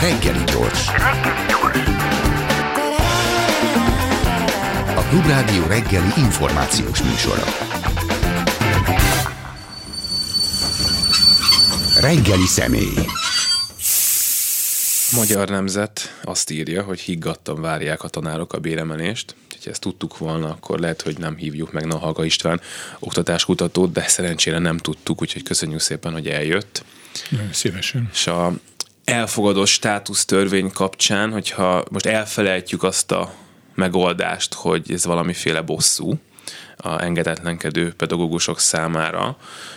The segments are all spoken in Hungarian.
Reggeli gyors. A Klubrádió reggeli információs műsora. Reggeli személy. Magyar Nemzet azt írja, hogy higgadtan várják a tanárok a béremelést. Ha ezt tudtuk volna, akkor lehet, hogy nem hívjuk meg Nahaga István oktatáskutatót, de szerencsére nem tudtuk, úgyhogy köszönjük szépen, hogy eljött. Szívesen. És a elfogadott státusz törvény kapcsán, hogyha most elfelejtjük azt a megoldást, hogy ez valamiféle bosszú a engedetlenkedő pedagógusok számára,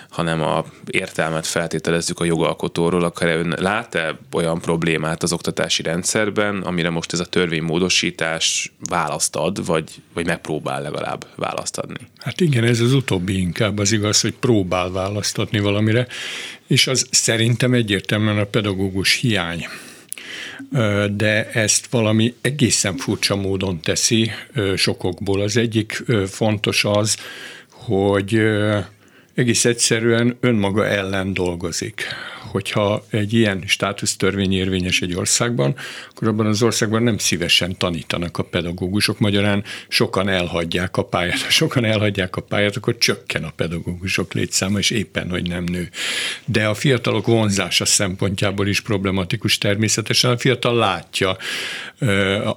hanem a értelmet feltételezzük a jogalkotóról, akkor ön lát-e olyan problémát az oktatási rendszerben, amire most ez a törvénymódosítás választ ad, vagy, vagy megpróbál legalább választ adni? Hát igen, ez az utóbbi inkább az igaz, hogy próbál választ adni valamire, és az szerintem egyértelműen a pedagógus hiány de ezt valami egészen furcsa módon teszi sokokból. Az egyik fontos az, hogy egész egyszerűen önmaga ellen dolgozik hogyha egy ilyen státusztörvény érvényes egy országban, akkor abban az országban nem szívesen tanítanak a pedagógusok. Magyarán sokan elhagyják a pályát. Ha sokan elhagyják a pályát, akkor csökken a pedagógusok létszáma, és éppen, hogy nem nő. De a fiatalok vonzása szempontjából is problematikus természetesen. A fiatal látja,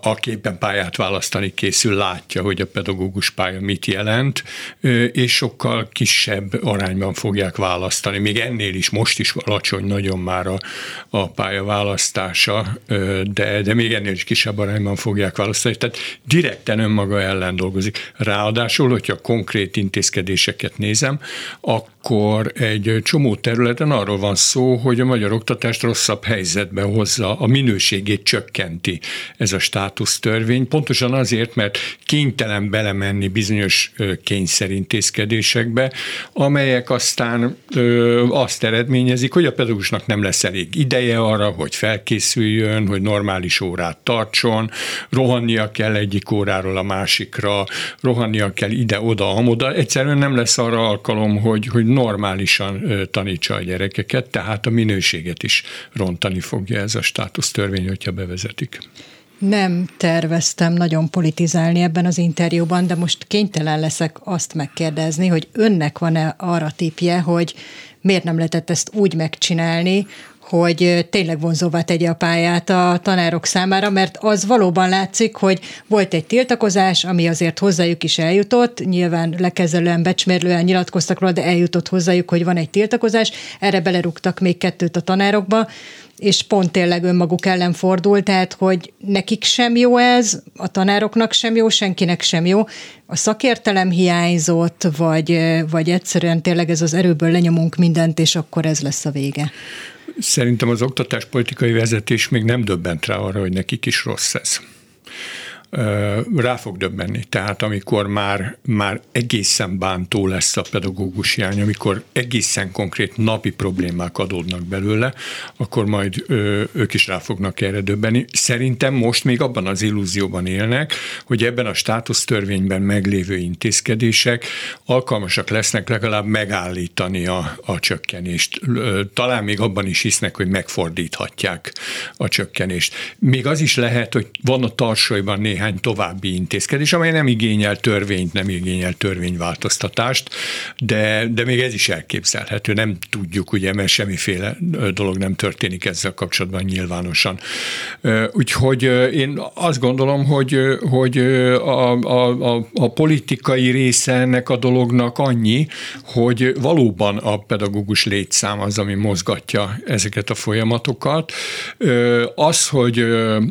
aki éppen pályát választani készül, látja, hogy a pedagógus pálya mit jelent, és sokkal kisebb arányban fogják választani. Még ennél is most is alacsony nagyon már a, a pályaválasztása, de, de még ennél is kisebb arányban fogják választani. Tehát direkten önmaga ellen dolgozik. Ráadásul, hogyha konkrét intézkedéseket nézem, akkor egy csomó területen arról van szó, hogy a magyar oktatást rosszabb helyzetbe hozza, a minőségét csökkenti ez a státusztörvény, pontosan azért, mert kénytelen belemenni bizonyos kényszerintézkedésekbe, amelyek aztán azt eredményezik, hogy a pedagógus pedagógusnak nem lesz elég ideje arra, hogy felkészüljön, hogy normális órát tartson, rohannia kell egyik óráról a másikra, rohannia kell ide-oda, amoda, egyszerűen nem lesz arra alkalom, hogy, hogy normálisan tanítsa a gyerekeket, tehát a minőséget is rontani fogja ez a státusztörvény, hogyha bevezetik. Nem terveztem nagyon politizálni ebben az interjúban, de most kénytelen leszek azt megkérdezni, hogy önnek van-e arra tipje, hogy miért nem lehetett ezt úgy megcsinálni, hogy tényleg vonzóvá tegye a pályát a tanárok számára, mert az valóban látszik, hogy volt egy tiltakozás, ami azért hozzájuk is eljutott, nyilván lekezelően, becsmérlően nyilatkoztak róla, de eljutott hozzájuk, hogy van egy tiltakozás, erre belerúgtak még kettőt a tanárokba, és pont tényleg önmaguk ellen fordul, tehát hogy nekik sem jó ez, a tanároknak sem jó, senkinek sem jó. A szakértelem hiányzott, vagy, vagy egyszerűen tényleg ez az erőből lenyomunk mindent, és akkor ez lesz a vége. Szerintem az oktatáspolitikai vezetés még nem döbbent rá arra, hogy nekik is rossz ez rá fog döbbenni. Tehát amikor már, már egészen bántó lesz a pedagógus hiány, amikor egészen konkrét napi problémák adódnak belőle, akkor majd ők is rá fognak erre döbbenni. Szerintem most még abban az illúzióban élnek, hogy ebben a státusztörvényben meglévő intézkedések alkalmasak lesznek legalább megállítani a, a csökkenést. Talán még abban is hisznek, hogy megfordíthatják a csökkenést. Még az is lehet, hogy van a tarsolyban néhány néhány további intézkedés, amely nem igényel törvényt, nem igényel törvényváltoztatást, de, de még ez is elképzelhető. Nem tudjuk, ugye, mert semmiféle dolog nem történik ezzel kapcsolatban nyilvánosan. Úgyhogy én azt gondolom, hogy, hogy a, a, a, a politikai része ennek a dolognak annyi, hogy valóban a pedagógus létszám az, ami mozgatja ezeket a folyamatokat. Az, hogy,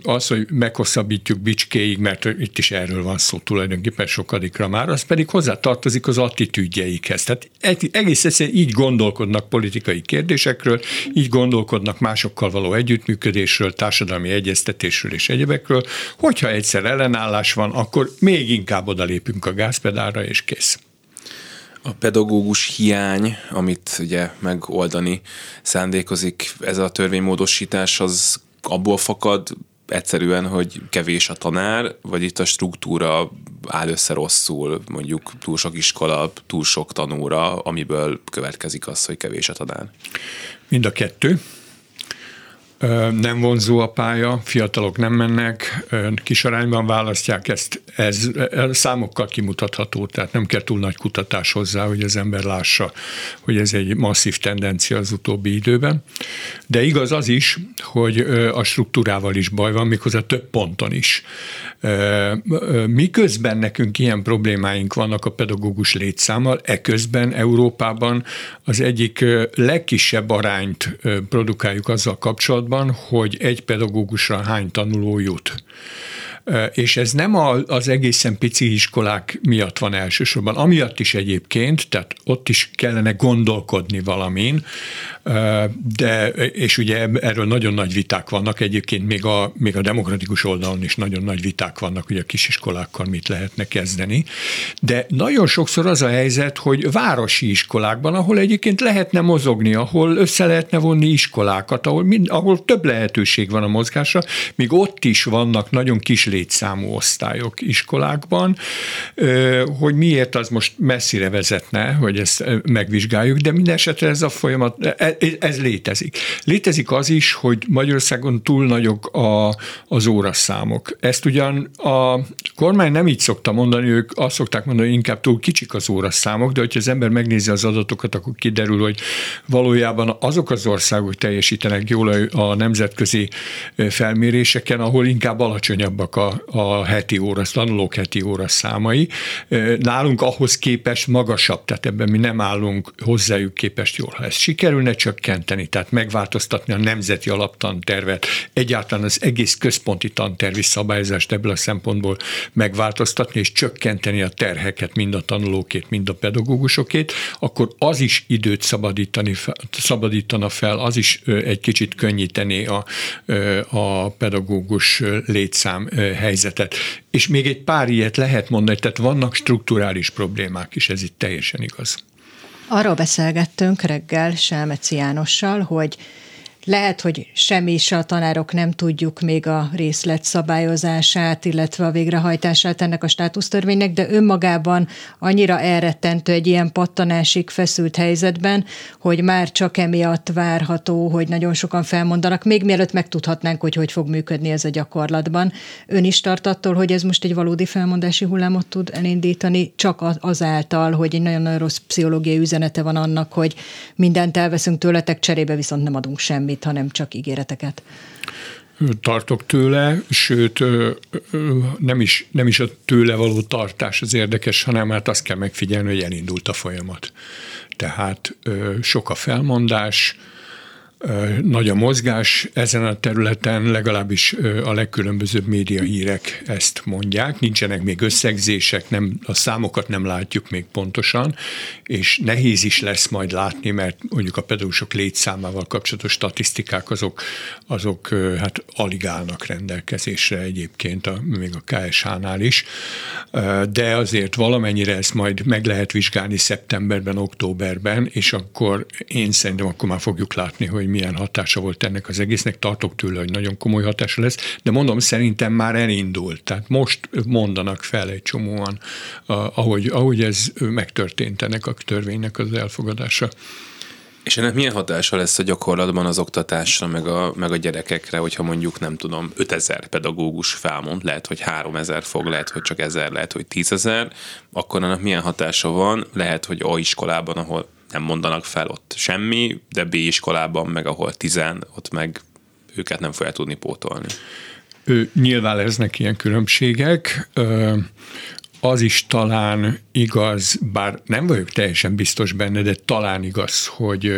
az, hogy meghosszabbítjuk bicskéig, mert itt is erről van szó tulajdonképpen sokadikra már, az pedig hozzátartozik az attitűdjeikhez. Tehát egész egyszerűen így gondolkodnak politikai kérdésekről, így gondolkodnak másokkal való együttműködésről, társadalmi egyeztetésről és egyebekről, hogyha egyszer ellenállás van, akkor még inkább odalépünk a gázpedálra, és kész. A pedagógus hiány, amit ugye megoldani szándékozik ez a törvénymódosítás, az abból fakad egyszerűen, hogy kevés a tanár, vagy itt a struktúra áll össze rosszul, mondjuk túl sok iskola, túl sok tanúra, amiből következik az, hogy kevés a tanár? Mind a kettő. Nem vonzó a pálya, fiatalok nem mennek, kis arányban választják ezt, ez, ez számokkal kimutatható, tehát nem kell túl nagy kutatás hozzá, hogy az ember lássa, hogy ez egy masszív tendencia az utóbbi időben. De igaz az is, hogy a struktúrával is baj van, méghozzá több ponton is. Miközben nekünk ilyen problémáink vannak a pedagógus létszámmal, eközben Európában az egyik legkisebb arányt produkáljuk azzal kapcsolatban, hogy egy pedagógusra hány tanuló jut. És ez nem az egészen pici iskolák miatt van elsősorban, amiatt is egyébként, tehát ott is kellene gondolkodni valamin, de, és ugye erről nagyon nagy viták vannak, egyébként még a, még a demokratikus oldalon is nagyon nagy viták vannak, hogy a kisiskolákkal mit lehetne kezdeni, de nagyon sokszor az a helyzet, hogy városi iskolákban, ahol egyébként lehetne mozogni, ahol össze lehetne vonni iskolákat, ahol, mind, ahol több lehetőség van a mozgásra, még ott is vannak nagyon kis létszámú osztályok iskolákban, hogy miért az most messzire vezetne, hogy ezt megvizsgáljuk, de minden esetre ez a folyamat, e, ez létezik. Létezik az is, hogy Magyarországon túl nagyok a, az óraszámok. Ezt ugyan a kormány nem így szokta mondani, ők azt szokták mondani, hogy inkább túl kicsik az óraszámok, de hogyha az ember megnézi az adatokat, akkor kiderül, hogy valójában azok az országok teljesítenek jól a nemzetközi felméréseken, ahol inkább alacsonyabbak a, a heti óra, tanulók heti óra számai. Nálunk ahhoz képest magasabb, tehát ebben mi nem állunk hozzájuk képest jól. Ha ez sikerülne csökkenteni, tehát megváltoztatni a nemzeti alaptantervet, egyáltalán az egész központi tantervi szabályozást ebből a szempontból megváltoztatni és csökkenteni a terheket mind a tanulókét, mind a pedagógusokét, akkor az is időt szabadítani, szabadítana fel, az is egy kicsit könnyíteni a, a pedagógus létszám helyzetet. És még egy pár ilyet lehet mondani, tehát vannak strukturális problémák is, ez itt teljesen igaz. Arról beszélgettünk reggel Selmeci Jánossal, hogy lehet, hogy semmi is a tanárok nem tudjuk még a részlet szabályozását, illetve a végrehajtását ennek a státusztörvénynek, de önmagában annyira elrettentő egy ilyen pattanásig feszült helyzetben, hogy már csak emiatt várható, hogy nagyon sokan felmondanak, még mielőtt megtudhatnánk, hogy hogy fog működni ez a gyakorlatban. Ön is tart attól, hogy ez most egy valódi felmondási hullámot tud elindítani, csak azáltal, hogy egy nagyon-nagyon rossz pszichológiai üzenete van annak, hogy mindent elveszünk tőletek, cserébe viszont nem adunk semmit semmit, hanem csak ígéreteket. Tartok tőle, sőt nem is, nem is a tőle való tartás az érdekes, hanem hát azt kell megfigyelni, hogy elindult a folyamat. Tehát sok a felmondás, nagy a mozgás ezen a területen, legalábbis a legkülönbözőbb médiahírek ezt mondják. Nincsenek még összegzések, nem, a számokat nem látjuk még pontosan, és nehéz is lesz majd látni, mert mondjuk a pedagógusok létszámával kapcsolatos statisztikák azok, azok hát alig állnak rendelkezésre egyébként, a, még a KSH-nál is, de azért valamennyire ezt majd meg lehet vizsgálni szeptemberben, októberben, és akkor én szerintem akkor már fogjuk látni, hogy milyen hatása volt ennek az egésznek, tartok tőle, hogy nagyon komoly hatása lesz, de mondom, szerintem már elindult. Tehát most mondanak fel egy csomóan, ahogy, ahogy ez megtörtént ennek a törvénynek az elfogadása. És ennek milyen hatása lesz a gyakorlatban az oktatásra, meg a, meg a gyerekekre, hogyha mondjuk nem tudom, 5000 pedagógus felmond, lehet, hogy 3000 fog, lehet, hogy csak 1000, lehet, hogy 10000, akkor ennek milyen hatása van? Lehet, hogy A iskolában, ahol nem mondanak fel ott semmi, de B iskolában, meg ahol tizen, ott meg őket nem fogja tudni pótolni. Ő, nyilván lesznek ilyen különbségek. Az is talán igaz, bár nem vagyok teljesen biztos benne, de talán igaz, hogy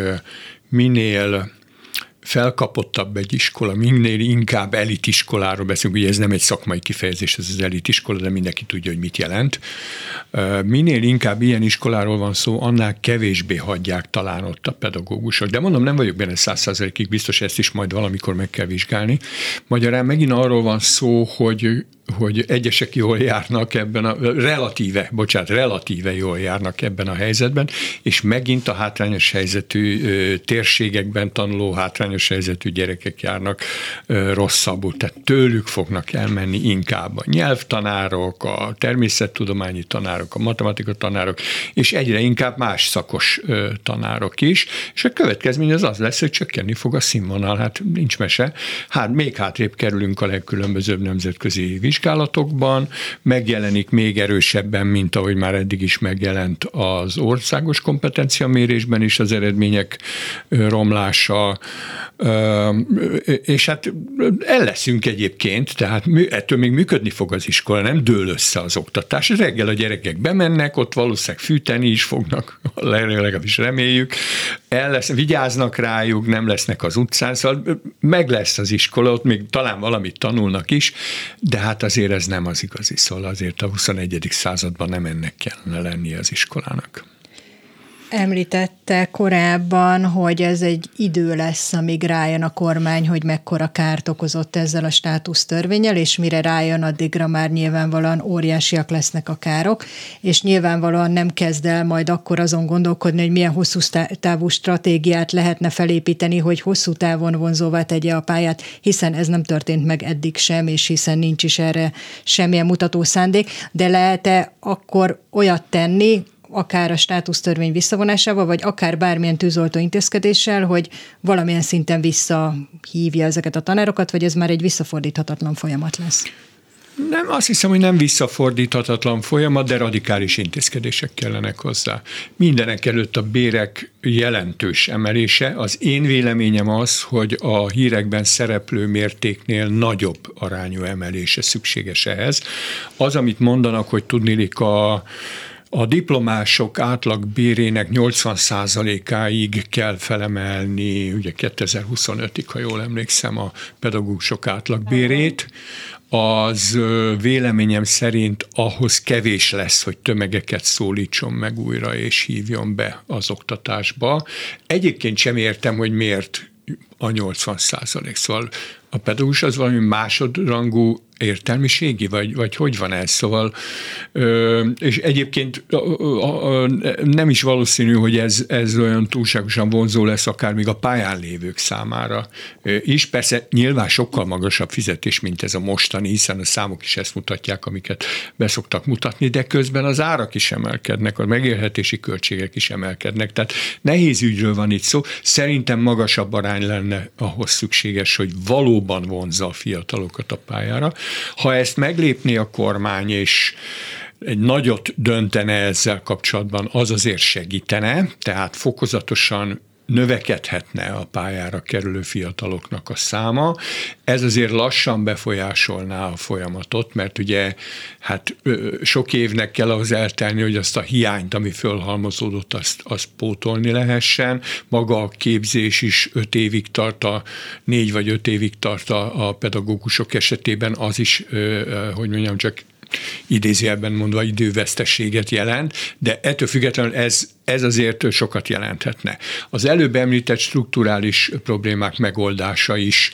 minél felkapottabb egy iskola, minél inkább elitiskoláról beszélünk, ugye ez nem egy szakmai kifejezés, ez az elitiskola, de mindenki tudja, hogy mit jelent. Minél inkább ilyen iskoláról van szó, annál kevésbé hagyják talán ott a pedagógusok. De mondom, nem vagyok benne száz százalékig biztos, ezt is majd valamikor meg kell vizsgálni. Magyarán megint arról van szó, hogy hogy egyesek jól járnak ebben a, relatíve, bocsánat, relatíve jól járnak ebben a helyzetben, és megint a hátrányos helyzetű térségekben tanuló hátrányos helyzetű gyerekek járnak rosszabbul, tehát tőlük fognak elmenni inkább a nyelvtanárok, a természettudományi tanárok, a matematika tanárok, és egyre inkább más szakos tanárok is, és a következmény az az lesz, hogy csökkenni fog a színvonal, hát nincs mese, hát még hátrébb kerülünk a legkülönbözőbb nemzetközi vizsgálatokban, megjelenik még erősebben, mint ahogy már eddig is megjelent az országos kompetenciamérésben is az eredmények romlása, és hát el leszünk egyébként, tehát ettől még működni fog az iskola, nem dől össze az oktatás. Reggel a gyerekek bemennek, ott valószínűleg fűteni is fognak, legalábbis reméljük, el lesz, vigyáznak rájuk, nem lesznek az utcán, szóval meg lesz az iskola, ott még talán valamit tanulnak is, de hát azért ez nem az igazi, szóval azért a 21. században nem ennek kellene lennie az iskolának. Említette korábban, hogy ez egy idő lesz, amíg rájön a kormány, hogy mekkora kárt okozott ezzel a státusz törvényel, és mire rájön, addigra már nyilvánvalóan óriásiak lesznek a károk, és nyilvánvalóan nem kezd el majd akkor azon gondolkodni, hogy milyen hosszú távú stratégiát lehetne felépíteni, hogy hosszú távon vonzóvá tegye a pályát, hiszen ez nem történt meg eddig sem, és hiszen nincs is erre semmilyen mutató szándék, de lehet-e akkor olyat tenni, akár a státusztörvény visszavonásával, vagy akár bármilyen tűzoltó intézkedéssel, hogy valamilyen szinten visszahívja ezeket a tanárokat, vagy ez már egy visszafordíthatatlan folyamat lesz? Nem, azt hiszem, hogy nem visszafordíthatatlan folyamat, de radikális intézkedések kellenek hozzá. Mindenek előtt a bérek jelentős emelése. Az én véleményem az, hogy a hírekben szereplő mértéknél nagyobb arányú emelése szükséges ehhez. Az, amit mondanak, hogy tudnélik a a diplomások átlag bérének 80%-áig kell felemelni, ugye 2025-ig, ha jól emlékszem, a pedagógusok átlagbérét, az véleményem szerint ahhoz kevés lesz, hogy tömegeket szólítson meg újra és hívjon be az oktatásba. Egyébként sem értem, hogy miért a 80 százalék. Szóval a pedagógus az valami másodrangú értelmiségi, vagy, vagy hogy van ez? Szóval, és egyébként nem is valószínű, hogy ez, ez olyan túlságosan vonzó lesz akár még a pályán lévők számára is. Persze nyilván sokkal magasabb fizetés, mint ez a mostani, hiszen a számok is ezt mutatják, amiket beszoktak mutatni, de közben az árak is emelkednek, a megélhetési költségek is emelkednek. Tehát nehéz ügyről van itt szó. Szerintem magasabb arány lenne ahhoz szükséges, hogy valóban vonzza a fiatalokat a pályára. Ha ezt meglépni a kormány, és egy nagyot döntene ezzel kapcsolatban, az azért segítene, tehát fokozatosan növekedhetne a pályára kerülő fiataloknak a száma. Ez azért lassan befolyásolná a folyamatot, mert ugye hát sok évnek kell ahhoz eltelni, hogy azt a hiányt, ami fölhalmozódott, azt, azt pótolni lehessen. Maga a képzés is öt évig tart, a négy vagy öt évig tart a, a pedagógusok esetében, az is, hogy mondjam, csak idézőjelben mondva idővesztességet jelent, de ettől függetlenül ez, ez azért sokat jelenthetne. Az előbb említett strukturális problémák megoldása is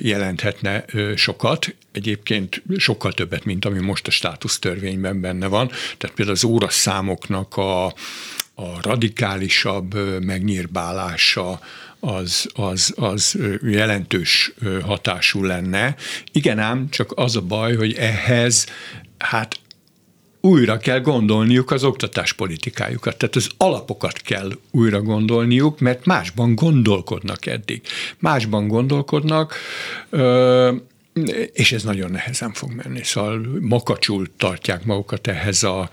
jelenthetne sokat, egyébként sokkal többet, mint ami most a státusztörvényben benne van. Tehát például az óraszámoknak a, a radikálisabb megnyírbálása, az, az, az jelentős hatású lenne. Igen ám, csak az a baj, hogy ehhez hát újra kell gondolniuk az oktatáspolitikájukat. Tehát az alapokat kell újra gondolniuk, mert másban gondolkodnak eddig. Másban gondolkodnak, és ez nagyon nehezen fog menni. Szóval makacsul tartják magukat ehhez a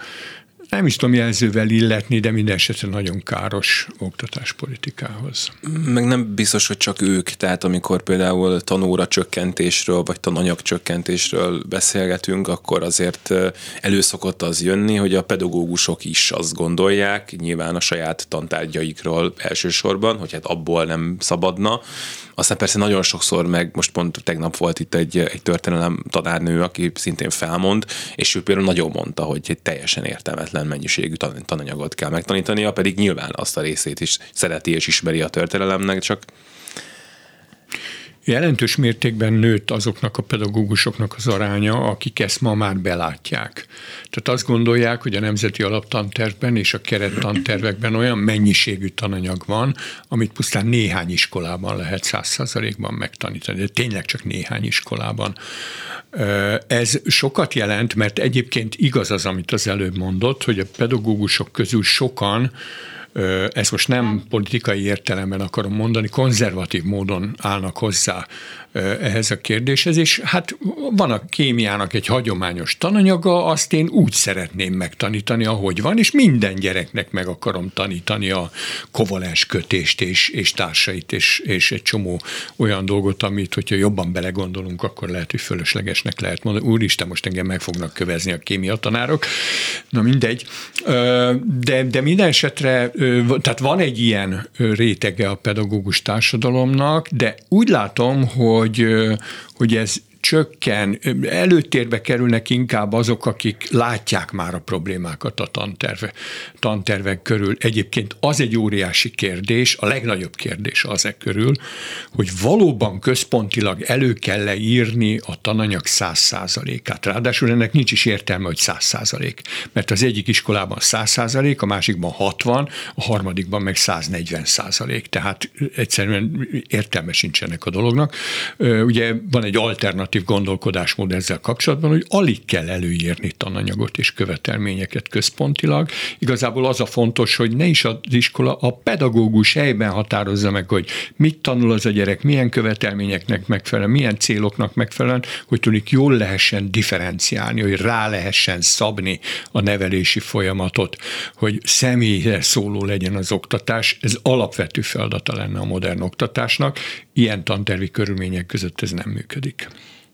nem is tudom jelzővel illetni, de minden esetre nagyon káros oktatáspolitikához. Meg nem biztos, hogy csak ők, tehát amikor például tanóra csökkentésről, vagy tananyag csökkentésről beszélgetünk, akkor azért előszokott az jönni, hogy a pedagógusok is azt gondolják, nyilván a saját tantárgyaikról elsősorban, hogy hát abból nem szabadna, aztán persze nagyon sokszor meg, most pont tegnap volt itt egy, egy történelem tanárnő, aki szintén felmond, és ő például nagyon mondta, hogy teljesen értelmetlen mennyiségű tan- tananyagot kell megtanítania, pedig nyilván azt a részét is szereti és ismeri a történelemnek, csak jelentős mértékben nőtt azoknak a pedagógusoknak az aránya, akik ezt ma már belátják. Tehát azt gondolják, hogy a nemzeti alaptantervben és a kerettantervekben olyan mennyiségű tananyag van, amit pusztán néhány iskolában lehet száz százalékban megtanítani, de tényleg csak néhány iskolában. Ez sokat jelent, mert egyébként igaz az, amit az előbb mondott, hogy a pedagógusok közül sokan ezt most nem politikai értelemben akarom mondani, konzervatív módon állnak hozzá ehhez a kérdéshez, és hát van a kémiának egy hagyományos tananyaga, azt én úgy szeretném megtanítani, ahogy van, és minden gyereknek meg akarom tanítani a kovalens kötést és, és társait, és, és egy csomó olyan dolgot, amit, hogyha jobban belegondolunk, akkor lehet, hogy fölöslegesnek lehet mondani. Úristen, most engem meg fognak kövezni a kémia tanárok. Na mindegy. De, de minden esetre, tehát van egy ilyen rétege a pedagógus társadalomnak, de úgy látom, hogy hogy, ez csökken, előtérbe kerülnek inkább azok, akik látják már a problémákat a tanterve, tantervek körül. Egyébként az egy óriási kérdés, a legnagyobb kérdés az e körül, hogy valóban központilag elő kell leírni a tananyag száz százalékát. Ráadásul ennek nincs is értelme, hogy száz százalék, mert az egyik iskolában száz százalék, a másikban 60, a harmadikban meg 140 százalék. Tehát egyszerűen értelme sincs ennek a dolognak. Ugye van egy alternatív alternatív gondolkodásmód ezzel kapcsolatban, hogy alig kell előírni tananyagot és követelményeket központilag. Igazából az a fontos, hogy ne is az iskola, a pedagógus helyben határozza meg, hogy mit tanul az a gyerek, milyen követelményeknek megfelelően, milyen céloknak megfelelően, hogy tudjuk jól lehessen differenciálni, hogy rá lehessen szabni a nevelési folyamatot, hogy személyre szóló legyen az oktatás. Ez alapvető feladata lenne a modern oktatásnak. Ilyen tantervi körülmények között ez nem működik.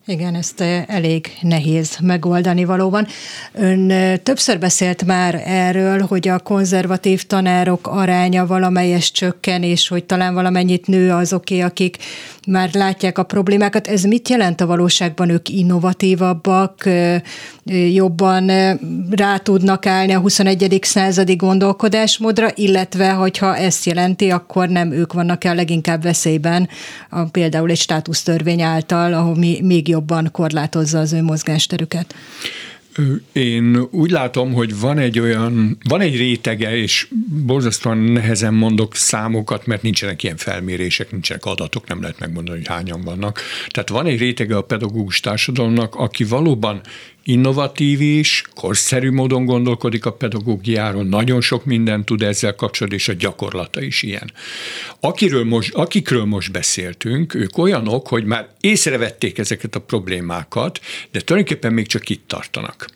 Igen, ezt eh, elég nehéz megoldani valóban. Ön eh, többször beszélt már erről, hogy a konzervatív tanárok aránya valamelyes csökken, és hogy talán valamennyit nő azoké, akik már látják a problémákat. Ez mit jelent a valóságban? Ők innovatívabbak, eh, jobban rá tudnak állni a 21. századi gondolkodásmódra, illetve hogyha ezt jelenti, akkor nem ők vannak el leginkább veszélyben, a, például egy státusztörvény által, ahol még jobban korlátozza az ő mozgásterüket. Én úgy látom, hogy van egy olyan, van egy rétege, és borzasztóan nehezen mondok számokat, mert nincsenek ilyen felmérések, nincsenek adatok, nem lehet megmondani, hogy hányan vannak. Tehát van egy rétege a pedagógus társadalomnak, aki valóban innovatív is, korszerű módon gondolkodik a pedagógiáról, nagyon sok mindent tud ezzel kapcsolatban, és a gyakorlata is ilyen. Akiről most, akikről most beszéltünk, ők olyanok, hogy már észrevették ezeket a problémákat, de tulajdonképpen még csak itt tartanak.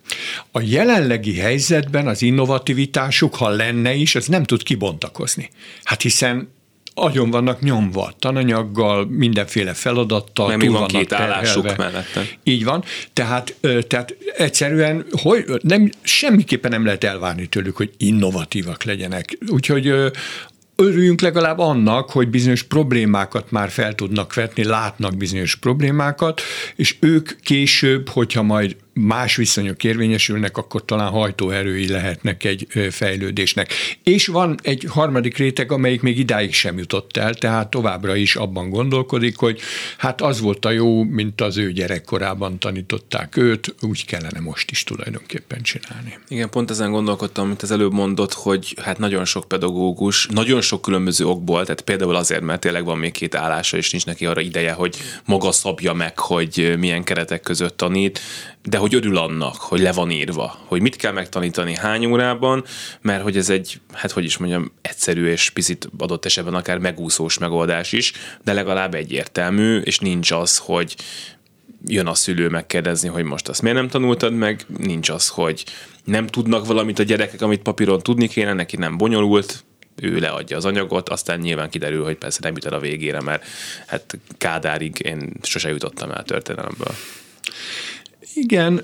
A jelenlegi helyzetben az innovativitásuk, ha lenne is, az nem tud kibontakozni. Hát hiszen agyon vannak nyomva, tananyaggal, mindenféle feladattal, Nem túl van két terhelve. állásuk mellette. Így van, tehát, tehát egyszerűen hogy, nem, semmiképpen nem lehet elvárni tőlük, hogy innovatívak legyenek. Úgyhogy örüljünk legalább annak, hogy bizonyos problémákat már fel tudnak vetni, látnak bizonyos problémákat, és ők később, hogyha majd más viszonyok érvényesülnek, akkor talán hajtóerői lehetnek egy fejlődésnek. És van egy harmadik réteg, amelyik még idáig sem jutott el, tehát továbbra is abban gondolkodik, hogy hát az volt a jó, mint az ő gyerekkorában tanították őt, úgy kellene most is tulajdonképpen csinálni. Igen, pont ezen gondolkodtam, amit az előbb mondott, hogy hát nagyon sok pedagógus, nagyon sok különböző okból, tehát például azért, mert tényleg van még két állása, és nincs neki arra ideje, hogy maga szabja meg, hogy milyen keretek között tanít, de hogy örül annak, hogy le van írva, hogy mit kell megtanítani hány órában, mert hogy ez egy, hát hogy is mondjam, egyszerű és picit adott esetben akár megúszós megoldás is, de legalább egyértelmű, és nincs az, hogy jön a szülő megkérdezni, hogy most azt miért nem tanultad meg, nincs az, hogy nem tudnak valamit a gyerekek, amit papíron tudni kéne, neki nem bonyolult, ő leadja az anyagot, aztán nyilván kiderül, hogy persze nem jut el a végére, mert hát Kádárig én sose jutottam el történelemből. Igen,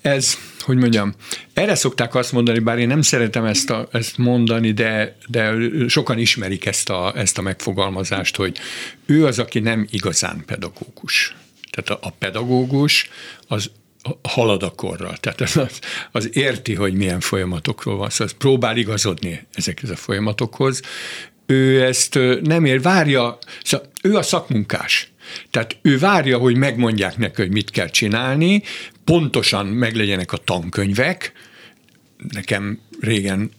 ez, hogy mondjam, erre szokták azt mondani, bár én nem szeretem ezt, a, ezt mondani, de, de sokan ismerik ezt a, ezt a megfogalmazást, hogy ő az, aki nem igazán pedagógus. Tehát a, a pedagógus az halad a korral. Tehát az, az, az érti, hogy milyen folyamatokról van szó, szóval próbál igazodni ezekhez a folyamatokhoz. ő ezt nem ér, várja, szóval ő a szakmunkás. Tehát ő várja, hogy megmondják neki, hogy mit kell csinálni, pontosan meglegyenek a tankönyvek. Nekem régen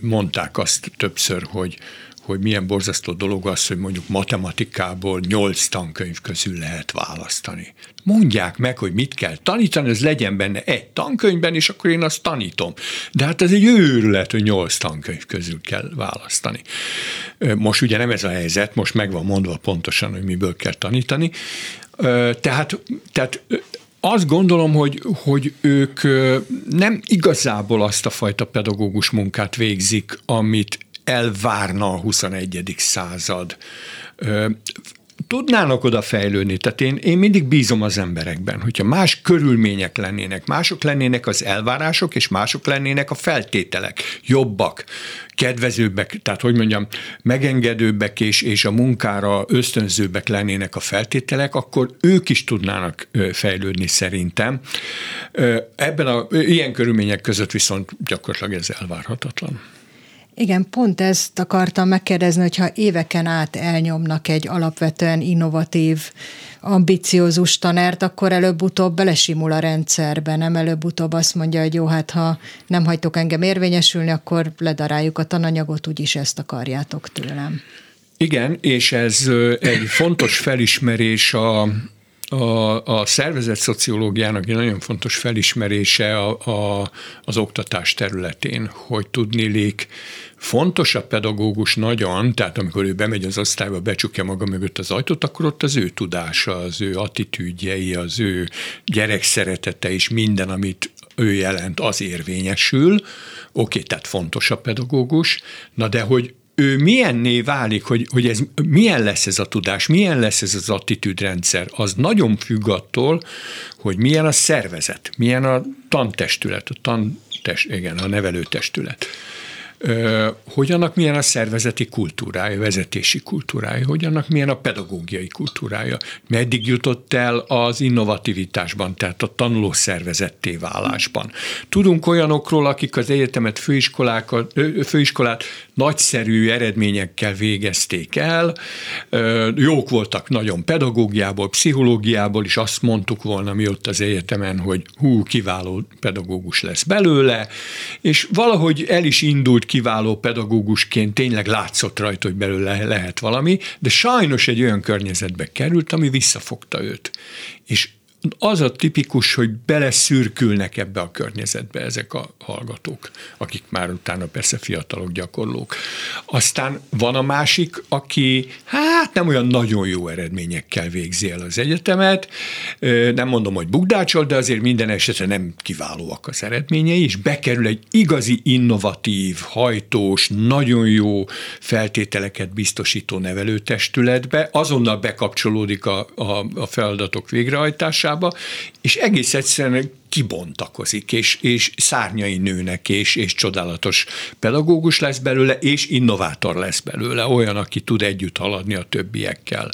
mondták azt többször, hogy hogy milyen borzasztó dolog az, hogy mondjuk matematikából nyolc tankönyv közül lehet választani. Mondják meg, hogy mit kell tanítani, ez legyen benne egy tankönyvben, és akkor én azt tanítom. De hát ez egy őrület, hogy nyolc tankönyv közül kell választani. Most ugye nem ez a helyzet, most meg van mondva pontosan, hogy miből kell tanítani. Tehát, tehát azt gondolom, hogy, hogy ők nem igazából azt a fajta pedagógus munkát végzik, amit elvárna a 21. század. Tudnának oda fejlődni, tehát én, én mindig bízom az emberekben, hogyha más körülmények lennének, mások lennének az elvárások, és mások lennének a feltételek, jobbak, kedvezőbbek, tehát hogy mondjam, megengedőbbek és, és a munkára ösztönzőbbek lennének a feltételek, akkor ők is tudnának fejlődni szerintem. Ebben a ilyen körülmények között viszont gyakorlatilag ez elvárhatatlan. Igen, pont ezt akartam megkérdezni, hogyha éveken át elnyomnak egy alapvetően innovatív, ambiciózus tanárt, akkor előbb-utóbb belesimul a rendszerbe, nem előbb-utóbb azt mondja, hogy jó, hát ha nem hagytok engem érvényesülni, akkor ledaráljuk a tananyagot, úgyis ezt akarjátok tőlem. Igen, és ez egy fontos felismerés a, a, a szervezet szociológiának egy nagyon fontos felismerése a, a, az oktatás területén, hogy tudnélik fontos a pedagógus nagyon, tehát amikor ő bemegy az osztályba, becsukja maga mögött az ajtót, akkor ott az ő tudása, az ő attitűdjei, az ő gyerek szeretete és minden, amit ő jelent, az érvényesül. Oké, tehát fontos a pedagógus, na de hogy ő milyenné válik, hogy, hogy ez milyen lesz ez a tudás, milyen lesz ez az attitűdrendszer, az nagyon függ attól, hogy milyen a szervezet, milyen a tantestület, a tantest, igen, a nevelőtestület. Hogy annak milyen a szervezeti kultúrája, vezetési kultúrája, hogy annak milyen a pedagógiai kultúrája, meddig jutott el az innovativitásban, tehát a tanuló szervezetté válásban. Tudunk olyanokról, akik az egyetemet, főiskolákat, főiskolát nagyszerű eredményekkel végezték el, jók voltak nagyon pedagógiából, pszichológiából is, azt mondtuk volna mi ott az egyetemen, hogy hú, kiváló pedagógus lesz belőle, és valahogy el is indult kiváló pedagógusként, tényleg látszott rajta, hogy belőle lehet valami, de sajnos egy olyan környezetbe került, ami visszafogta őt. És az a tipikus, hogy beleszürkülnek ebbe a környezetbe ezek a hallgatók, akik már utána persze fiatalok, gyakorlók. Aztán van a másik, aki hát nem olyan nagyon jó eredményekkel végzi el az egyetemet, nem mondom, hogy bugdácsol, de azért minden esetre nem kiválóak az eredményei, és bekerül egy igazi innovatív, hajtós, nagyon jó feltételeket biztosító nevelőtestületbe, azonnal bekapcsolódik a, a, a feladatok végrehajtásába, munkába, és egész egyszerűen kibontakozik, és, és szárnyai nőnek, és, és csodálatos pedagógus lesz belőle, és innovátor lesz belőle, olyan, aki tud együtt haladni a többiekkel.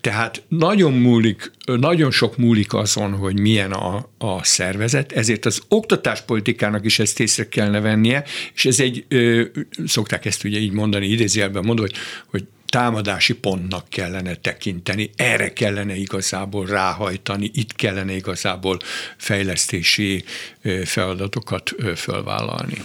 Tehát nagyon múlik, nagyon sok múlik azon, hogy milyen a, a szervezet, ezért az oktatáspolitikának is ezt észre kellene vennie, és ez egy, ö, szokták ezt ugye így mondani, idézőjelben mondva, hogy, hogy támadási pontnak kellene tekinteni, erre kellene igazából ráhajtani, itt kellene igazából fejlesztési feladatokat fölvállalni.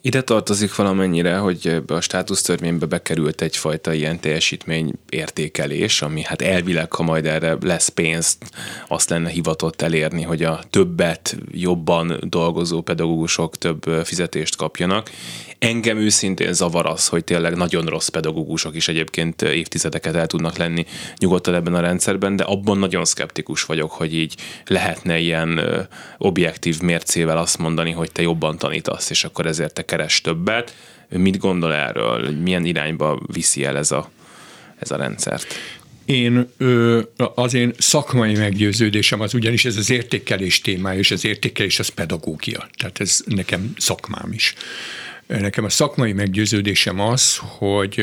Ide tartozik valamennyire, hogy a státusztörvénybe bekerült egyfajta ilyen teljesítmény értékelés, ami hát elvileg, ha majd erre lesz pénzt, azt lenne hivatott elérni, hogy a többet, jobban dolgozó pedagógusok több fizetést kapjanak. Engem őszintén zavar az, hogy tényleg nagyon rossz pedagógusok is egyébként évtizedeket el tudnak lenni nyugodtan ebben a rendszerben, de abban nagyon szkeptikus vagyok, hogy így lehetne ilyen objektív mércével azt mondani, hogy te jobban tanítasz, és akkor ezért te keres többet. Mit gondol erről? Milyen irányba viszi el ez a, ez a rendszert? Én az én szakmai meggyőződésem az ugyanis ez az értékelés témája, és az értékelés az pedagógia. Tehát ez nekem szakmám is. Nekem a szakmai meggyőződésem az, hogy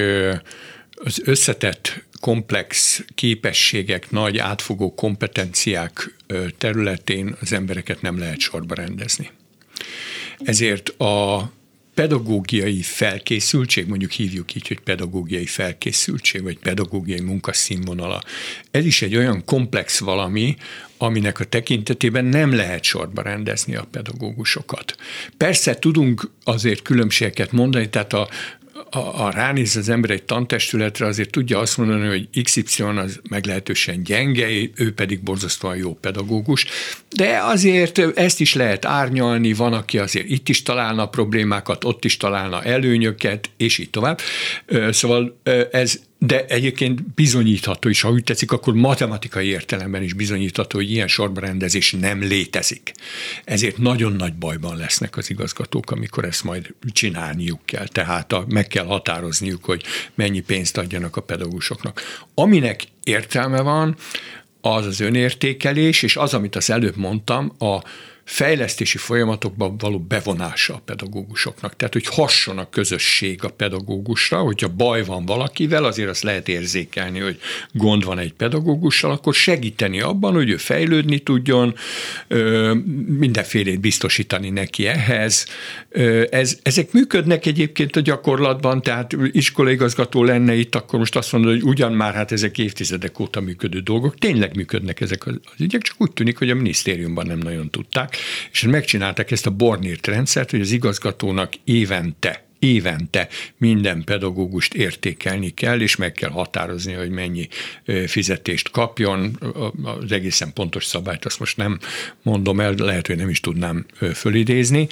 az összetett, komplex képességek, nagy átfogó kompetenciák területén az embereket nem lehet sorba rendezni. Ezért a pedagógiai felkészültség, mondjuk hívjuk így, hogy pedagógiai felkészültség, vagy pedagógiai munkaszínvonala, ez is egy olyan komplex valami, aminek a tekintetében nem lehet sorba rendezni a pedagógusokat. Persze tudunk azért különbségeket mondani, tehát a a, a ránéz az ember egy tantestületre, azért tudja azt mondani, hogy XY az meglehetősen gyenge, ő pedig borzasztóan jó pedagógus, de azért ezt is lehet árnyalni, van, aki azért itt is találna problémákat, ott is találna előnyöket, és így tovább. Szóval ez de egyébként bizonyítható is, ha úgy tetszik, akkor matematikai értelemben is bizonyítható, hogy ilyen sorbarendezés nem létezik. Ezért nagyon nagy bajban lesznek az igazgatók, amikor ezt majd csinálniuk kell. Tehát a, meg kell határozniuk, hogy mennyi pénzt adjanak a pedagógusoknak. Aminek értelme van, az az önértékelés, és az, amit az előbb mondtam, a fejlesztési folyamatokban való bevonása a pedagógusoknak. Tehát, hogy hasson a közösség a pedagógusra, hogyha baj van valakivel, azért azt lehet érzékelni, hogy gond van egy pedagógussal, akkor segíteni abban, hogy ő fejlődni tudjon, mindenfélét biztosítani neki ehhez. Ez, ezek működnek egyébként a gyakorlatban, tehát iskolaigazgató lenne itt, akkor most azt mondod, hogy ugyan már hát ezek évtizedek óta működő dolgok, tényleg működnek ezek az ügyek, csak úgy tűnik, hogy a minisztériumban nem nagyon tudták és megcsinálták ezt a Bornírt rendszert, hogy az igazgatónak évente évente minden pedagógust értékelni kell, és meg kell határozni, hogy mennyi fizetést kapjon. Az egészen pontos szabályt azt most nem mondom el, lehet, hogy nem is tudnám fölidézni.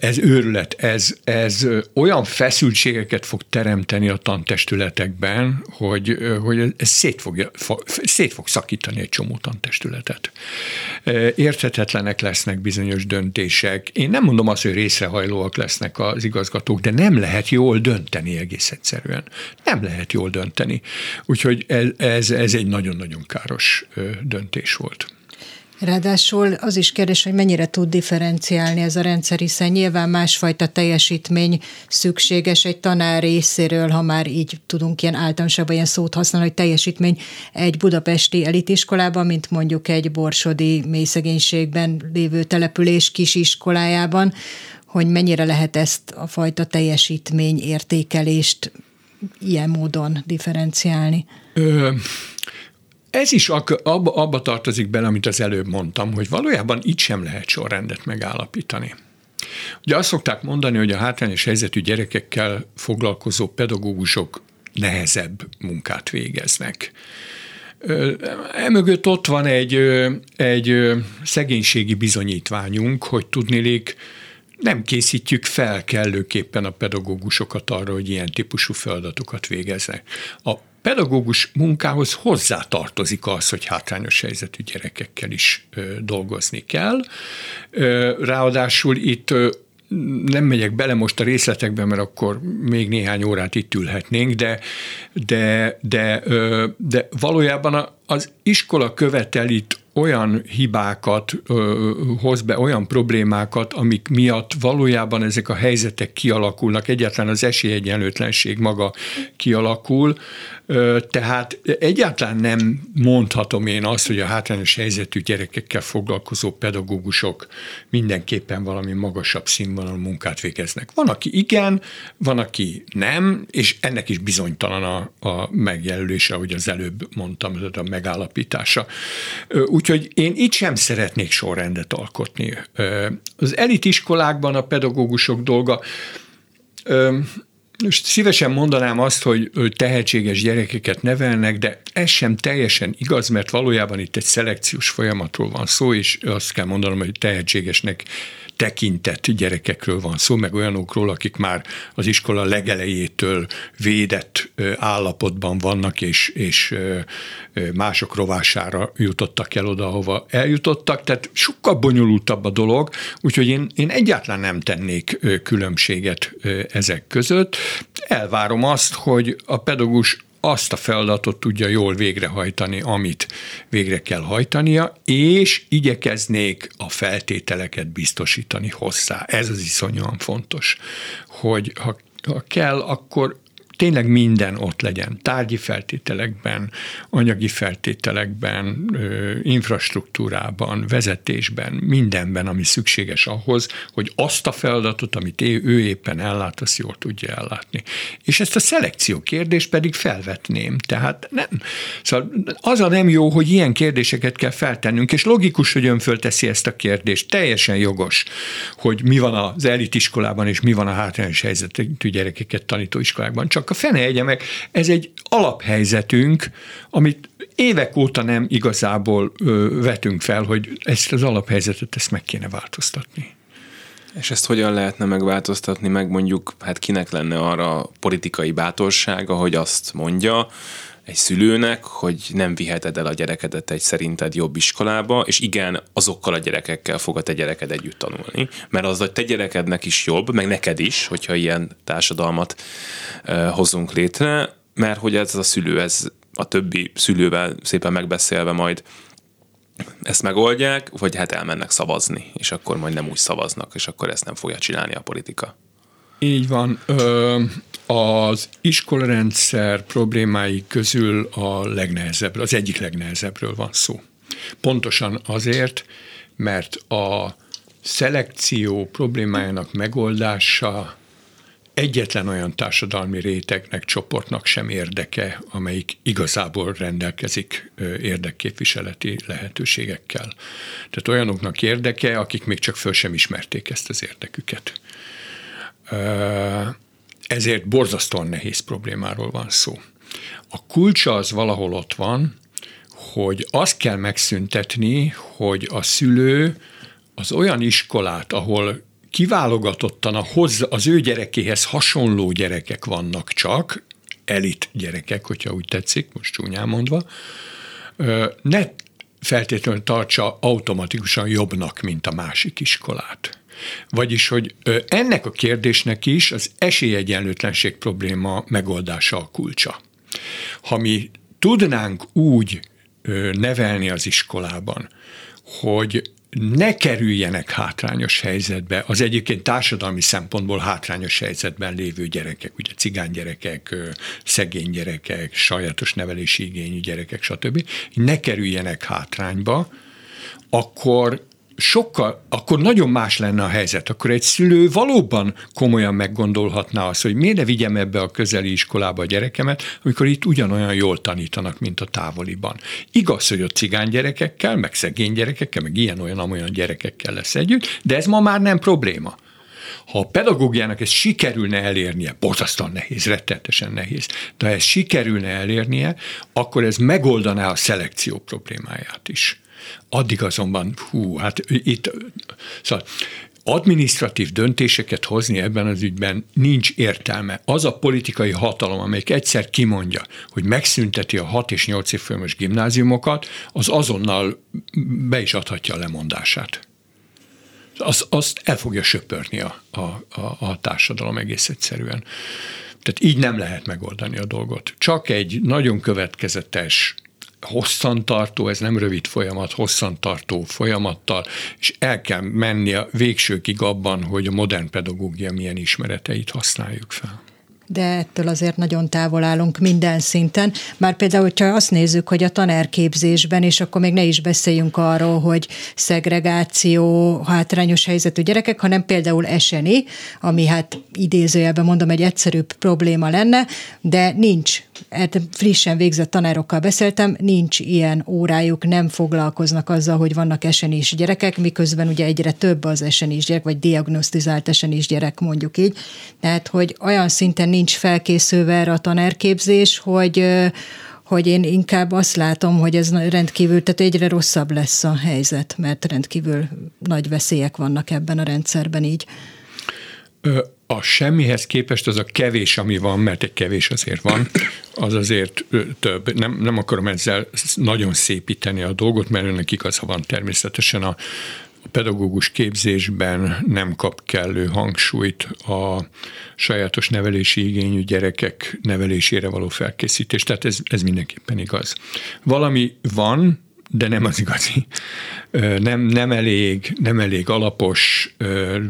Ez őrület, ez, ez olyan feszültségeket fog teremteni a tantestületekben, hogy, hogy ez szét, fogja, szét fog szakítani egy csomó tantestületet. Érthetetlenek lesznek bizonyos döntések. Én nem mondom azt, hogy részrehajlóak lesznek az igazgatók, igazgatók, de nem lehet jól dönteni egész egyszerűen. Nem lehet jól dönteni. Úgyhogy ez, ez, ez egy nagyon-nagyon káros döntés volt. Ráadásul az is kérdés, hogy mennyire tud differenciálni ez a rendszer, hiszen nyilván másfajta teljesítmény szükséges egy tanár részéről, ha már így tudunk ilyen általánosabban ilyen szót használni, hogy teljesítmény egy budapesti elitiskolában, mint mondjuk egy borsodi mélyszegénységben lévő település kisiskolájában, hogy mennyire lehet ezt a fajta teljesítmény értékelést ilyen módon differenciálni? Ö, ez is abba, abba tartozik bele, amit az előbb mondtam, hogy valójában itt sem lehet sorrendet megállapítani. Ugye azt szokták mondani, hogy a hátrányos helyzetű gyerekekkel foglalkozó pedagógusok nehezebb munkát végeznek. Emögött ott van egy, egy szegénységi bizonyítványunk, hogy tudnélik, nem készítjük fel kellőképpen a pedagógusokat arra, hogy ilyen típusú feladatokat végeznek. A pedagógus munkához hozzátartozik az, hogy hátrányos helyzetű gyerekekkel is dolgozni kell. Ráadásul itt nem megyek bele most a részletekbe, mert akkor még néhány órát itt ülhetnénk, de, de, de, de valójában az iskola követel itt olyan hibákat ö, hoz be, olyan problémákat, amik miatt valójában ezek a helyzetek kialakulnak, egyáltalán az esélyegyenlőtlenség maga kialakul, tehát egyáltalán nem mondhatom én azt, hogy a hátrányos helyzetű gyerekekkel foglalkozó pedagógusok mindenképpen valami magasabb színvonalú munkát végeznek. Van, aki igen, van, aki nem, és ennek is bizonytalan a, a megjelölése, ahogy az előbb mondtam, a megállapítása. Úgyhogy én itt sem szeretnék sorrendet alkotni. Az elitiskolákban a pedagógusok dolga most szívesen mondanám azt, hogy tehetséges gyerekeket nevelnek, de ez sem teljesen igaz, mert valójában itt egy szelekciós folyamatról van szó, és azt kell mondanom, hogy tehetségesnek tekintett gyerekekről van szó, meg olyanokról, akik már az iskola legelejétől védett állapotban vannak, és, és mások rovására jutottak el oda, ahova eljutottak, tehát sokkal bonyolultabb a dolog, úgyhogy én, én egyáltalán nem tennék különbséget ezek között. Elvárom azt, hogy a pedagógus azt a feladatot tudja jól végrehajtani, amit végre kell hajtania, és igyekeznék a feltételeket biztosítani hozzá. Ez az iszonyúan fontos, hogy ha, ha kell, akkor tényleg minden ott legyen, tárgyi feltételekben, anyagi feltételekben, infrastruktúrában, vezetésben, mindenben, ami szükséges ahhoz, hogy azt a feladatot, amit ő éppen ellát, azt jól tudja ellátni. És ezt a szelekció kérdést pedig felvetném. Tehát nem. Szóval az a nem jó, hogy ilyen kérdéseket kell feltennünk, és logikus, hogy ön fölteszi ezt a kérdést. Teljesen jogos, hogy mi van az elitiskolában, és mi van a hátrányos helyzetű gyerekeket tanító iskolákban. Csak a fene egye meg, ez egy alaphelyzetünk, amit évek óta nem igazából ö, vetünk fel, hogy ezt az alaphelyzetet ezt meg kéne változtatni. És ezt hogyan lehetne megváltoztatni, meg mondjuk, hát kinek lenne arra politikai bátorsága, hogy azt mondja, egy szülőnek, hogy nem viheted el a gyerekedet egy szerinted jobb iskolába, és igen, azokkal a gyerekekkel fog a te gyereked együtt tanulni, mert az a te gyerekednek is jobb, meg neked is, hogyha ilyen társadalmat hozunk létre, mert hogy ez a szülő, ez a többi szülővel szépen megbeszélve majd ezt megoldják, vagy hát elmennek szavazni, és akkor majd nem úgy szavaznak, és akkor ezt nem fogja csinálni a politika. Így van. Ö, az iskolarendszer problémái közül a legnehezebb, az egyik legnehezebbről van szó. Pontosan azért, mert a szelekció problémájának megoldása egyetlen olyan társadalmi rétegnek, csoportnak sem érdeke, amelyik igazából rendelkezik érdekképviseleti lehetőségekkel. Tehát olyanoknak érdeke, akik még csak föl sem ismerték ezt az érdeküket. Ezért borzasztóan nehéz problémáról van szó. A kulcsa az valahol ott van, hogy azt kell megszüntetni, hogy a szülő az olyan iskolát, ahol kiválogatottan a hoz, az ő gyerekéhez hasonló gyerekek vannak csak, elit gyerekek, hogyha úgy tetszik, most csúnyán mondva, ne feltétlenül tartsa automatikusan jobbnak, mint a másik iskolát. Vagyis, hogy ennek a kérdésnek is az esélyegyenlőtlenség probléma megoldása a kulcsa. Ha mi tudnánk úgy nevelni az iskolában, hogy ne kerüljenek hátrányos helyzetbe, az egyébként társadalmi szempontból hátrányos helyzetben lévő gyerekek, ugye cigány gyerekek, szegény gyerekek, sajátos nevelési igényű gyerekek, stb. ne kerüljenek hátrányba, akkor sokkal, akkor nagyon más lenne a helyzet. Akkor egy szülő valóban komolyan meggondolhatná azt, hogy miért ne vigyem ebbe a közeli iskolába a gyerekemet, amikor itt ugyanolyan jól tanítanak, mint a távoliban. Igaz, hogy a cigány gyerekekkel, meg szegény gyerekekkel, meg ilyen-olyan-amolyan gyerekekkel lesz együtt, de ez ma már nem probléma. Ha a pedagógiának ezt sikerülne elérnie, borzasztóan nehéz, rettenetesen nehéz, de ha ezt sikerülne elérnie, akkor ez megoldaná a szelekció problémáját is. Addig azonban, hú, hát itt, szóval administratív döntéseket hozni ebben az ügyben nincs értelme. Az a politikai hatalom, amelyik egyszer kimondja, hogy megszünteti a 6 és 8 évfolyamos gimnáziumokat, az azonnal be is adhatja a lemondását. Az, azt el fogja söpörni a, a, a, a társadalom egész egyszerűen. Tehát így nem lehet megoldani a dolgot. Csak egy nagyon következetes, hosszantartó, ez nem rövid folyamat, hosszantartó folyamattal, és el kell menni a végsőkig abban, hogy a modern pedagógia milyen ismereteit használjuk fel de ettől azért nagyon távol állunk minden szinten. Már például, hogyha azt nézzük, hogy a tanárképzésben, és akkor még ne is beszéljünk arról, hogy szegregáció, hátrányos helyzetű gyerekek, hanem például eseni, ami hát idézőjelben mondom, egy egyszerűbb probléma lenne, de nincs hát frissen végzett tanárokkal beszéltem, nincs ilyen órájuk, nem foglalkoznak azzal, hogy vannak esenis gyerekek, miközben ugye egyre több az esenis gyerek, vagy diagnosztizált esenis gyerek mondjuk így. Tehát, hogy olyan szinten nincs felkészülve erre a tanárképzés, hogy hogy én inkább azt látom, hogy ez rendkívül, tehát egyre rosszabb lesz a helyzet, mert rendkívül nagy veszélyek vannak ebben a rendszerben így a semmihez képest az a kevés, ami van, mert egy kevés azért van, az azért több. Nem, nem akarom ezzel nagyon szépíteni a dolgot, mert önnek igaza van természetesen a, pedagógus képzésben nem kap kellő hangsúlyt a sajátos nevelési igényű gyerekek nevelésére való felkészítés, tehát ez, ez mindenképpen igaz. Valami van, de nem az igazi. nem, nem, elég, nem elég alapos,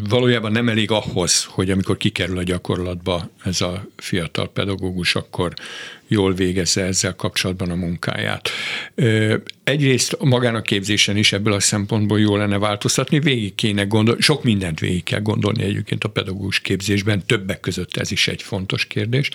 valójában nem elég ahhoz, hogy amikor kikerül a gyakorlatba ez a fiatal pedagógus, akkor jól végezze ezzel kapcsolatban a munkáját. Egyrészt magának képzésen is ebből a szempontból jó lenne változtatni, végig kéne gondolni, sok mindent végig kell gondolni egyébként a pedagógus képzésben, többek között ez is egy fontos kérdés,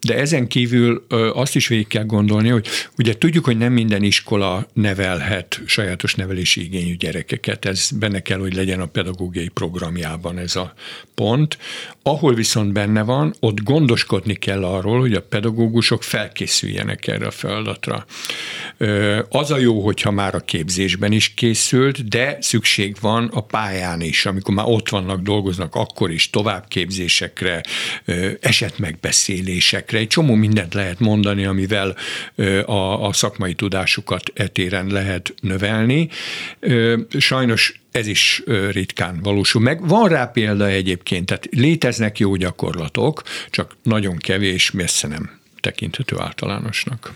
de ezen kívül azt is végig kell gondolni, hogy ugye tudjuk, hogy nem minden iskola nevelhet sajátos nevelési igényű gyerekeket, ez benne kell, hogy legyen a pedagógiai programjában ez a pont. Ahol viszont benne van, ott gondoskodni kell arról, hogy a pedagógusok felkészüljenek erre a feladatra. Az a jó, hogyha már a képzésben is készült, de szükség van a pályán is, amikor már ott vannak, dolgoznak, akkor is továbbképzésekre, esetmegbeszélésekre, egy csomó mindent lehet mondani, amivel a, a szakmai tudásukat etéren lehet növelni. Sajnos ez is ritkán valósul meg. Van rá példa egyébként, tehát léteznek jó gyakorlatok, csak nagyon kevés, messze nem tekinthető általánosnak.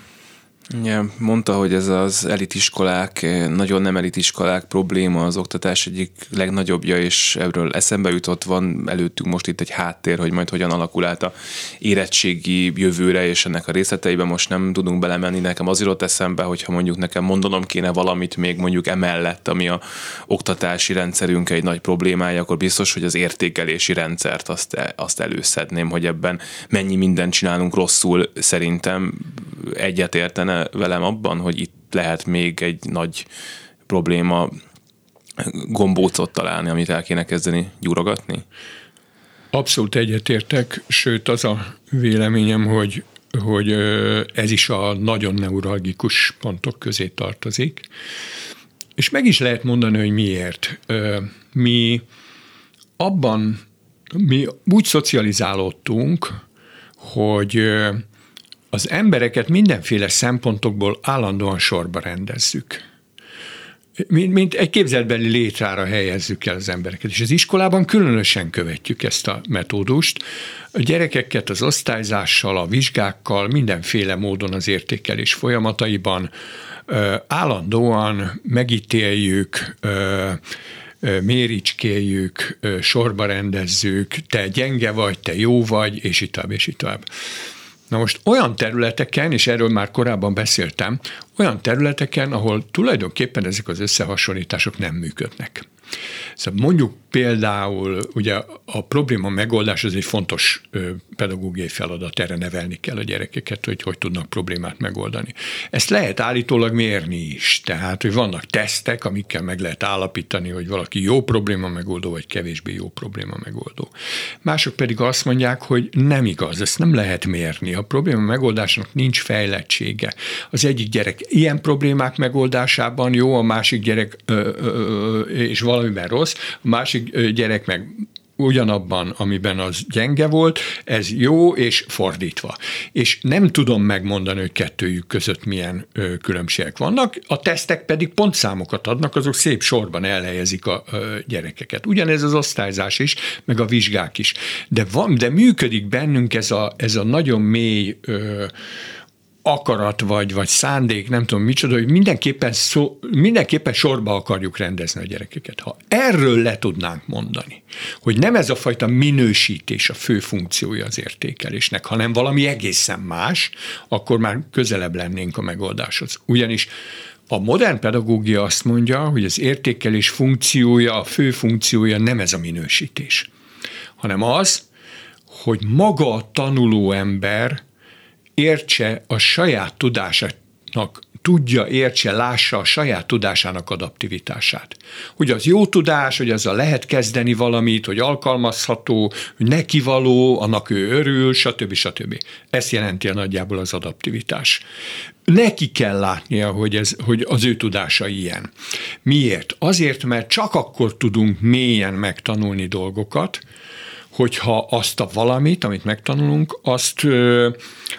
Ja, mondta, hogy ez az elitiskolák, nagyon nem elitiskolák probléma az oktatás egyik legnagyobbja, és erről eszembe jutott, van előttünk most itt egy háttér, hogy majd hogyan alakul át a érettségi jövőre, és ennek a részleteiben most nem tudunk belemenni. Nekem az jutott eszembe, hogyha mondjuk nekem mondanom kéne valamit még mondjuk emellett, ami a oktatási rendszerünk egy nagy problémája, akkor biztos, hogy az értékelési rendszert azt, azt előszedném, hogy ebben mennyi mindent csinálunk rosszul, szerintem egyetértene velem abban, hogy itt lehet még egy nagy probléma gombócot találni, amit el kéne kezdeni gyúrogatni? Abszolút egyetértek, sőt az a véleményem, hogy, hogy ez is a nagyon neuralgikus pontok közé tartozik. És meg is lehet mondani, hogy miért. Mi abban, mi úgy szocializálódtunk, hogy az embereket mindenféle szempontokból állandóan sorba rendezzük. Mint, mint egy képzelbeli létrára helyezzük el az embereket. És az iskolában különösen követjük ezt a metódust. A gyerekeket az osztályzással, a vizsgákkal, mindenféle módon az értékelés folyamataiban állandóan megítéljük, méricskéljük, sorba rendezzük, te gyenge vagy, te jó vagy, és itt tovább, és itt tovább. Na most olyan területeken, és erről már korábban beszéltem, olyan területeken, ahol tulajdonképpen ezek az összehasonlítások nem működnek. Szóval mondjuk például ugye a probléma megoldás az egy fontos pedagógiai feladat, erre nevelni kell a gyerekeket, hogy hogy tudnak problémát megoldani. Ezt lehet állítólag mérni is, tehát hogy vannak tesztek, amikkel meg lehet állapítani, hogy valaki jó probléma megoldó, vagy kevésbé jó probléma megoldó. Mások pedig azt mondják, hogy nem igaz, ezt nem lehet mérni. A probléma megoldásnak nincs fejlettsége. Az egyik gyerek ilyen problémák megoldásában jó, a másik gyerek ö, ö, és valamiben rossz, a másik gyerek meg ugyanabban, amiben az gyenge volt, ez jó, és fordítva. És nem tudom megmondani, hogy kettőjük között milyen ö, különbségek vannak, a tesztek pedig pontszámokat adnak, azok szép sorban elhelyezik a ö, gyerekeket. Ugyanez az osztályzás is, meg a vizsgák is. De, van, de működik bennünk ez a, ez a nagyon mély ö, akarat vagy, vagy szándék, nem tudom micsoda, hogy mindenképpen, szó, mindenképpen sorba akarjuk rendezni a gyerekeket. Ha erről le tudnánk mondani, hogy nem ez a fajta minősítés a fő funkciója az értékelésnek, hanem valami egészen más, akkor már közelebb lennénk a megoldáshoz. Ugyanis a modern pedagógia azt mondja, hogy az értékelés funkciója, a fő funkciója nem ez a minősítés, hanem az, hogy maga a tanuló ember értse a saját tudásának, tudja, értse, lássa a saját tudásának adaptivitását. Hogy az jó tudás, hogy azzal lehet kezdeni valamit, hogy alkalmazható, neki való, annak ő örül, stb. stb. Ezt jelenti a nagyjából az adaptivitás. Neki kell látnia, hogy, ez, hogy az ő tudása ilyen. Miért? Azért, mert csak akkor tudunk mélyen megtanulni dolgokat, hogyha azt a valamit, amit megtanulunk, azt,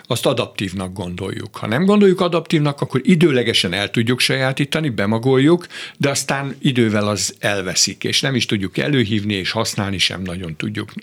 azt adaptívnak gondoljuk. Ha nem gondoljuk adaptívnak, akkor időlegesen el tudjuk sajátítani, bemagoljuk, de aztán idővel az elveszik, és nem is tudjuk előhívni, és használni sem nagyon tudjuk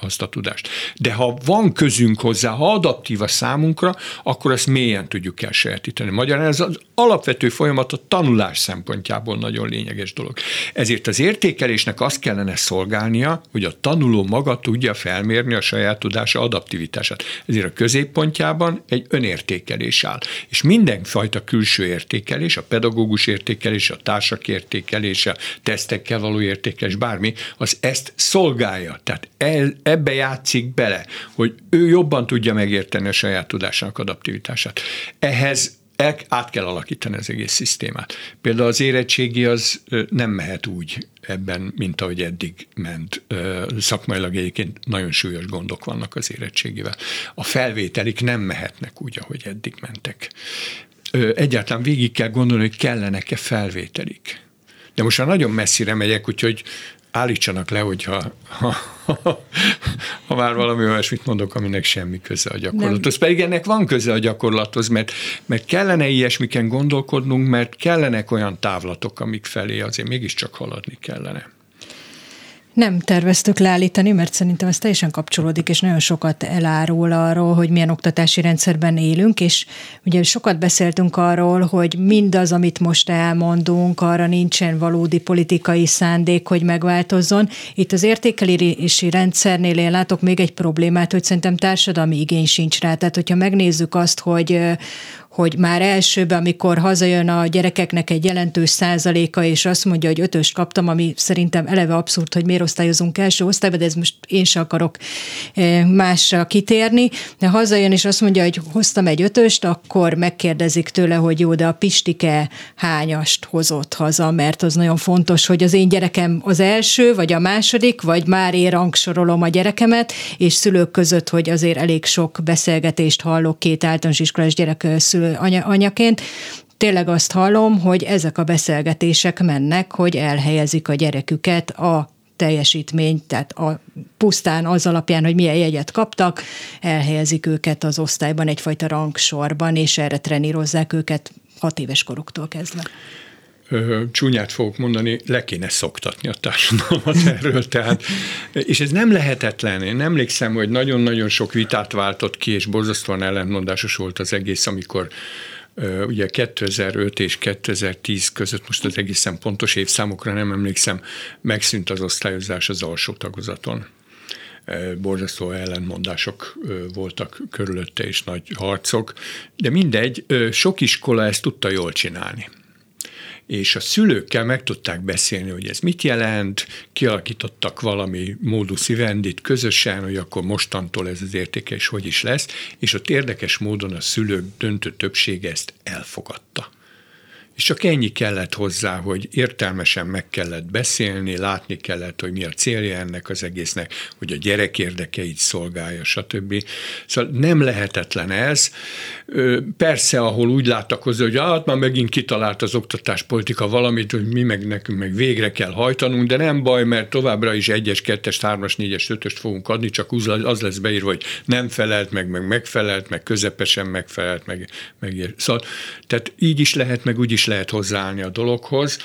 azt a tudást. De ha van közünk hozzá, ha adaptív a számunkra, akkor azt mélyen tudjuk elsajátítani. Magyarán ez az alapvető folyamat a tanulás szempontjából nagyon lényeges dolog. Ezért az értékelésnek azt kellene szolgálnia, hogy a tanuló maga tudja felmérni a saját tudása adaptivitását. Ezért a középpontjában egy önértékelés áll. És mindenfajta külső értékelés, a pedagógus értékelés, a társak értékelése, tesztekkel való értékelés, bármi, az ezt szolgálja. Tehát el, ebbe játszik bele, hogy ő jobban tudja megérteni a saját tudásának adaptivitását. Ehhez el, át kell alakítani az egész szisztémát. Például az érettségi az nem mehet úgy ebben, mint ahogy eddig ment. Szakmailag egyébként nagyon súlyos gondok vannak az érettségivel. A felvételik nem mehetnek úgy, ahogy eddig mentek. Egyáltalán végig kell gondolni, hogy kellenek-e felvételik. De most már nagyon messzire megyek, úgyhogy állítsanak le, hogyha ha, ha, ha már valami olyasmit mondok, aminek semmi köze a gyakorlathoz. Nem. Pedig ennek van köze a gyakorlathoz, mert, mert kellene ilyesmiken gondolkodnunk, mert kellenek olyan távlatok, amik felé azért mégiscsak haladni kellene. Nem terveztük leállítani, mert szerintem ez teljesen kapcsolódik, és nagyon sokat elárul arról, hogy milyen oktatási rendszerben élünk, és ugye sokat beszéltünk arról, hogy mindaz, amit most elmondunk, arra nincsen valódi politikai szándék, hogy megváltozzon. Itt az értékelési rendszernél én látok még egy problémát, hogy szerintem társadalmi igény sincs rá. Tehát, hogyha megnézzük azt, hogy hogy már elsőben, amikor hazajön a gyerekeknek egy jelentős százaléka, és azt mondja, hogy ötöst kaptam, ami szerintem eleve abszurd, hogy miért osztályozunk első osztályba, de ez most én sem akarok eh, másra kitérni, de hazajön, és azt mondja, hogy hoztam egy ötöst, akkor megkérdezik tőle, hogy jó, de a Pistike hányast hozott haza, mert az nagyon fontos, hogy az én gyerekem az első, vagy a második, vagy már én rangsorolom a gyerekemet, és szülők között, hogy azért elég sok beszélgetést hallok két általános iskolás gyerek szülő anya, anyaként, tényleg azt hallom, hogy ezek a beszélgetések mennek, hogy elhelyezik a gyereküket a teljesítmény, tehát a, pusztán az alapján, hogy milyen jegyet kaptak, elhelyezik őket az osztályban egyfajta rangsorban, és erre trenírozzák őket hat éves koruktól kezdve csúnyát fogok mondani, le kéne szoktatni a társadalmat erről. Tehát, és ez nem lehetetlen. Én emlékszem, hogy nagyon-nagyon sok vitát váltott ki, és borzasztóan ellentmondásos volt az egész, amikor ugye 2005 és 2010 között, most az egészen pontos évszámokra nem emlékszem, megszűnt az osztályozás az alsó tagozaton borzasztó ellentmondások voltak körülötte, és nagy harcok, de mindegy, sok iskola ezt tudta jól csinálni és a szülőkkel meg tudták beszélni, hogy ez mit jelent, kialakítottak valami módus vivendit közösen, hogy akkor mostantól ez az értékes hogy is lesz, és ott érdekes módon a szülők döntő többsége ezt elfogadta. És csak ennyi kellett hozzá, hogy értelmesen meg kellett beszélni, látni kellett, hogy mi a célja ennek az egésznek, hogy a gyerek érdekeit szolgálja, stb. Szóval nem lehetetlen ez. Persze, ahol úgy láttak hozzá, hogy hát már megint kitalált az oktatáspolitika valamit, hogy mi meg nekünk meg végre kell hajtanunk, de nem baj, mert továbbra is egyes, kettes, hármas, négyes, ötöst fogunk adni, csak az lesz beírva, hogy nem felelt meg, meg megfelelt, meg közepesen megfelelt, meg, meg szóval, tehát így is lehet, meg úgy is lehet hozzáállni a dologhoz.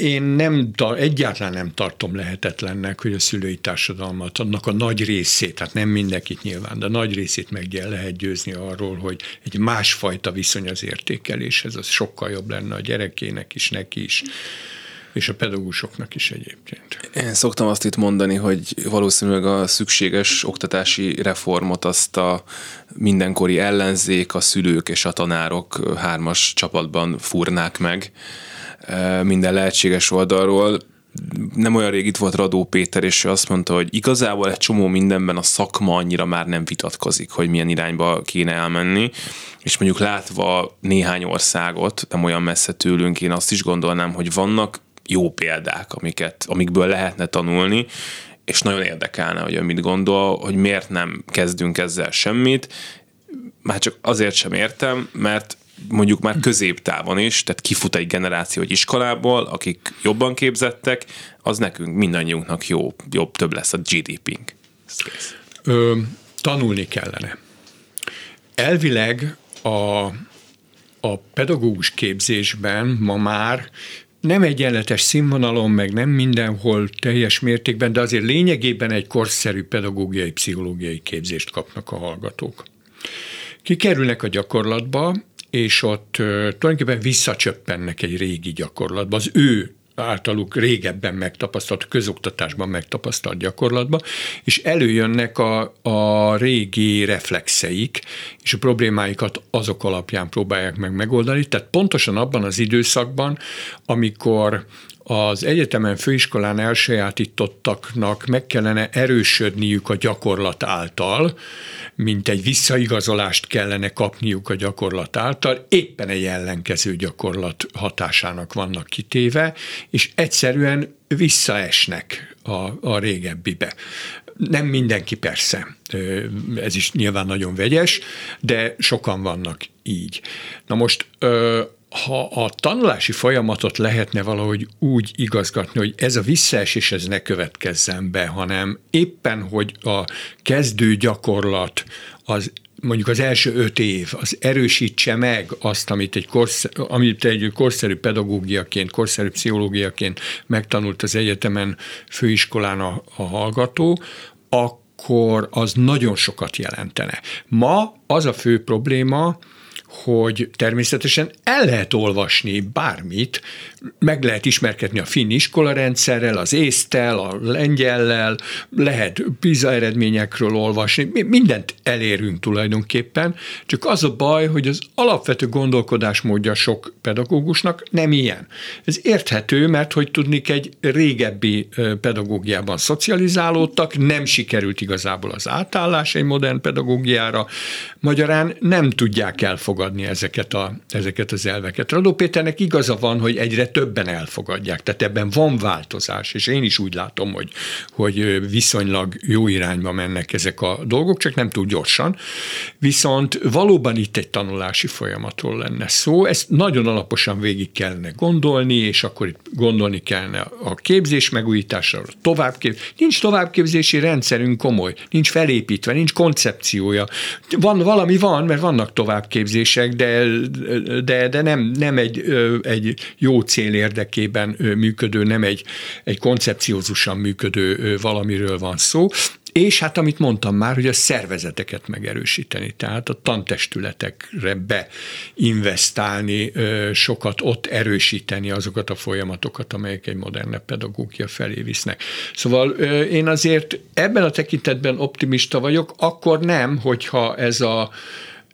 Én nem, egyáltalán nem tartom lehetetlennek, hogy a szülői társadalmat, annak a nagy részét, tehát nem mindenkit nyilván, de a nagy részét meg lehet győzni arról, hogy egy másfajta viszony az értékeléshez, az sokkal jobb lenne a gyerekének is, neki is és a pedagógusoknak is egyébként. Én szoktam azt itt mondani, hogy valószínűleg a szükséges oktatási reformot azt a mindenkori ellenzék, a szülők és a tanárok hármas csapatban fúrnák meg e, minden lehetséges oldalról. Nem olyan rég itt volt Radó Péter, és ő azt mondta, hogy igazából egy csomó mindenben a szakma annyira már nem vitatkozik, hogy milyen irányba kéne elmenni, és mondjuk látva néhány országot, nem olyan messze tőlünk, én azt is gondolnám, hogy vannak jó példák, amiket, amikből lehetne tanulni, és nagyon érdekelne, hogy ön mit gondol, hogy miért nem kezdünk ezzel semmit. Már csak azért sem értem, mert mondjuk már középtávon is, tehát kifut egy generáció egy iskolából, akik jobban képzettek, az nekünk mindannyiunknak jó, jobb, több lesz a GDP-nk. Ö, tanulni kellene. Elvileg a, a pedagógus képzésben ma már nem egyenletes színvonalon, meg nem mindenhol teljes mértékben, de azért lényegében egy korszerű pedagógiai, pszichológiai képzést kapnak a hallgatók. Kikerülnek a gyakorlatba, és ott tulajdonképpen visszacsöppennek egy régi gyakorlatba, az ő általuk régebben megtapasztalt, közoktatásban megtapasztalt gyakorlatba, és előjönnek a, a régi reflexeik, és a problémáikat azok alapján próbálják meg megoldani. Tehát pontosan abban az időszakban, amikor az egyetemen, főiskolán elsajátítottaknak meg kellene erősödniük a gyakorlat által, mint egy visszaigazolást kellene kapniuk a gyakorlat által, éppen egy ellenkező gyakorlat hatásának vannak kitéve, és egyszerűen visszaesnek a, a régebbibe. Nem mindenki persze, ez is nyilván nagyon vegyes, de sokan vannak így. Na most ha a tanulási folyamatot lehetne valahogy úgy igazgatni, hogy ez a visszaesés ez ne következzen be, hanem éppen, hogy a kezdő gyakorlat az mondjuk az első öt év, az erősítse meg azt, amit egy, korsz, amit egy korszerű pedagógiaként, korszerű pszichológiaként megtanult az egyetemen, főiskolán a, a hallgató, akkor az nagyon sokat jelentene. Ma az a fő probléma, hogy természetesen el lehet olvasni bármit, meg lehet ismerkedni a finn iskolarendszerrel, az észtel, a lengyellel, lehet PISA eredményekről olvasni, mindent elérünk tulajdonképpen, csak az a baj, hogy az alapvető gondolkodásmódja sok pedagógusnak nem ilyen. Ez érthető, mert hogy tudnik egy régebbi pedagógiában szocializálódtak, nem sikerült igazából az átállás egy modern pedagógiára, magyarán nem tudják elfogadni ezeket, a, ezeket az elveket. Radó Péternek igaza van, hogy egyre többen elfogadják, tehát ebben van változás, és én is úgy látom, hogy, hogy viszonylag jó irányba mennek ezek a dolgok, csak nem túl gyorsan. Viszont valóban itt egy tanulási folyamatról lenne szó, ezt nagyon alaposan végig kellene gondolni, és akkor itt gondolni kellene a képzés megújításra, a továbbképzés. Nincs továbbképzési rendszerünk komoly, nincs felépítve, nincs koncepciója. Van, valami van, mert vannak továbbképzések, de, de, de nem, nem egy, egy jó cél érdekében működő, nem egy, egy koncepciózusan működő valamiről van szó. És hát amit mondtam már, hogy a szervezeteket megerősíteni, tehát a tantestületekre beinvestálni, sokat ott erősíteni azokat a folyamatokat, amelyek egy modernebb pedagógia felé visznek. Szóval én azért ebben a tekintetben optimista vagyok, akkor nem, hogyha ez a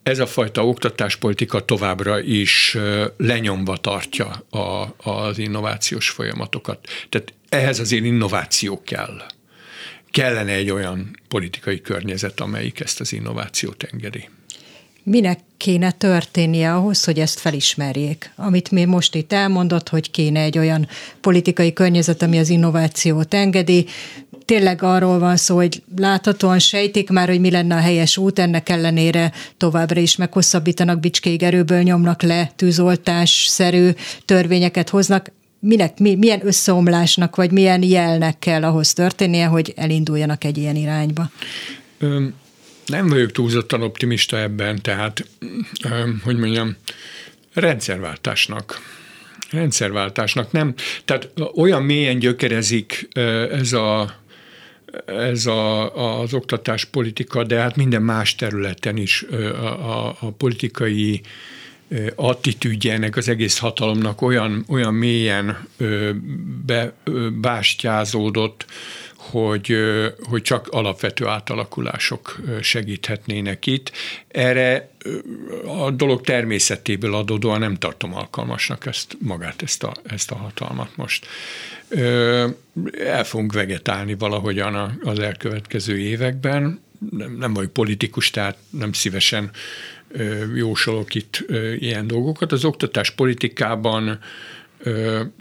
ez a fajta oktatáspolitika továbbra is lenyomva tartja a, az innovációs folyamatokat. Tehát ehhez azért innováció kell. Kellene egy olyan politikai környezet, amelyik ezt az innovációt engedi. Minek kéne történnie ahhoz, hogy ezt felismerjék? Amit mi most itt elmondott, hogy kéne egy olyan politikai környezet, ami az innovációt engedi, tényleg arról van szó, hogy láthatóan sejtik már, hogy mi lenne a helyes út, ennek ellenére továbbra is meghosszabbítanak, bicskéig erőből nyomnak le, tűzoltásszerű törvényeket hoznak. Minek, mi, milyen összeomlásnak, vagy milyen jelnek kell ahhoz történnie, hogy elinduljanak egy ilyen irányba? Öm, nem vagyok túlzottan optimista ebben, tehát, öm, hogy mondjam, rendszerváltásnak rendszerváltásnak nem, tehát olyan mélyen gyökerezik ez a ez a, az oktatáspolitika, de hát minden más területen is a, a, a politikai attitűdje ennek az egész hatalomnak olyan, olyan mélyen bebástyázódott, hogy, hogy csak alapvető átalakulások segíthetnének itt. Erre a dolog természetéből adódóan nem tartom alkalmasnak ezt, magát, ezt a, ezt a hatalmat most. El fogunk vegetálni valahogyan az elkövetkező években. Nem, nem vagyok politikus, tehát nem szívesen jósolok itt ilyen dolgokat. Az oktatás politikában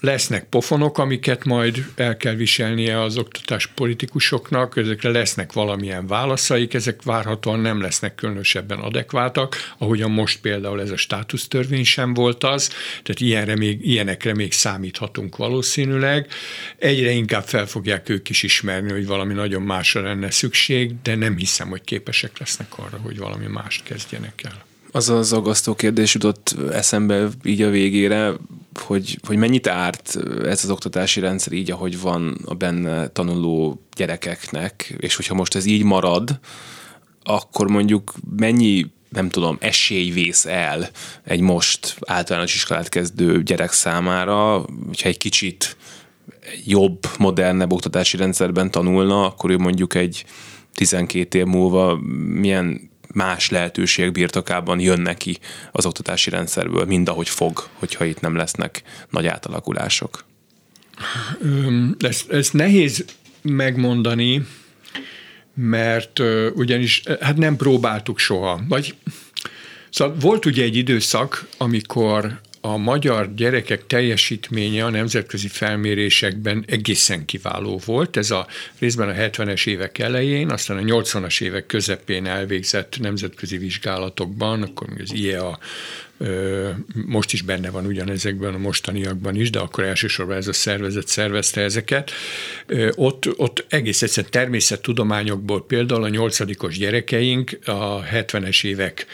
lesznek pofonok, amiket majd el kell viselnie az oktatás politikusoknak, ezekre lesznek valamilyen válaszaik, ezek várhatóan nem lesznek különösebben adekváltak, ahogyan most például ez a státusztörvény sem volt az, tehát ilyenre még, ilyenekre még számíthatunk valószínűleg. Egyre inkább fel fogják ők is ismerni, hogy valami nagyon másra lenne szükség, de nem hiszem, hogy képesek lesznek arra, hogy valami mást kezdjenek el. Az az aggasztó kérdés jutott eszembe így a végére, hogy, hogy mennyit árt ez az oktatási rendszer így, ahogy van a benne tanuló gyerekeknek, és hogyha most ez így marad, akkor mondjuk mennyi nem tudom, esély vész el egy most általános iskolát kezdő gyerek számára, hogyha egy kicsit jobb, modernebb oktatási rendszerben tanulna, akkor ő mondjuk egy 12 év múlva milyen más lehetőségek birtokában jön neki az oktatási rendszerből, mind ahogy fog, hogyha itt nem lesznek nagy átalakulások? Ezt, ezt nehéz megmondani, mert ugyanis hát nem próbáltuk soha. Vagy Szóval volt ugye egy időszak, amikor a magyar gyerekek teljesítménye a nemzetközi felmérésekben egészen kiváló volt. Ez a részben a 70-es évek elején, aztán a 80-as évek közepén elvégzett nemzetközi vizsgálatokban, akkor az IEA most is benne van ugyanezekben a mostaniakban is, de akkor elsősorban ez a szervezet szervezte ezeket. Ott, ott egész egyszerűen természettudományokból például a nyolcadikos gyerekeink a 70-es évek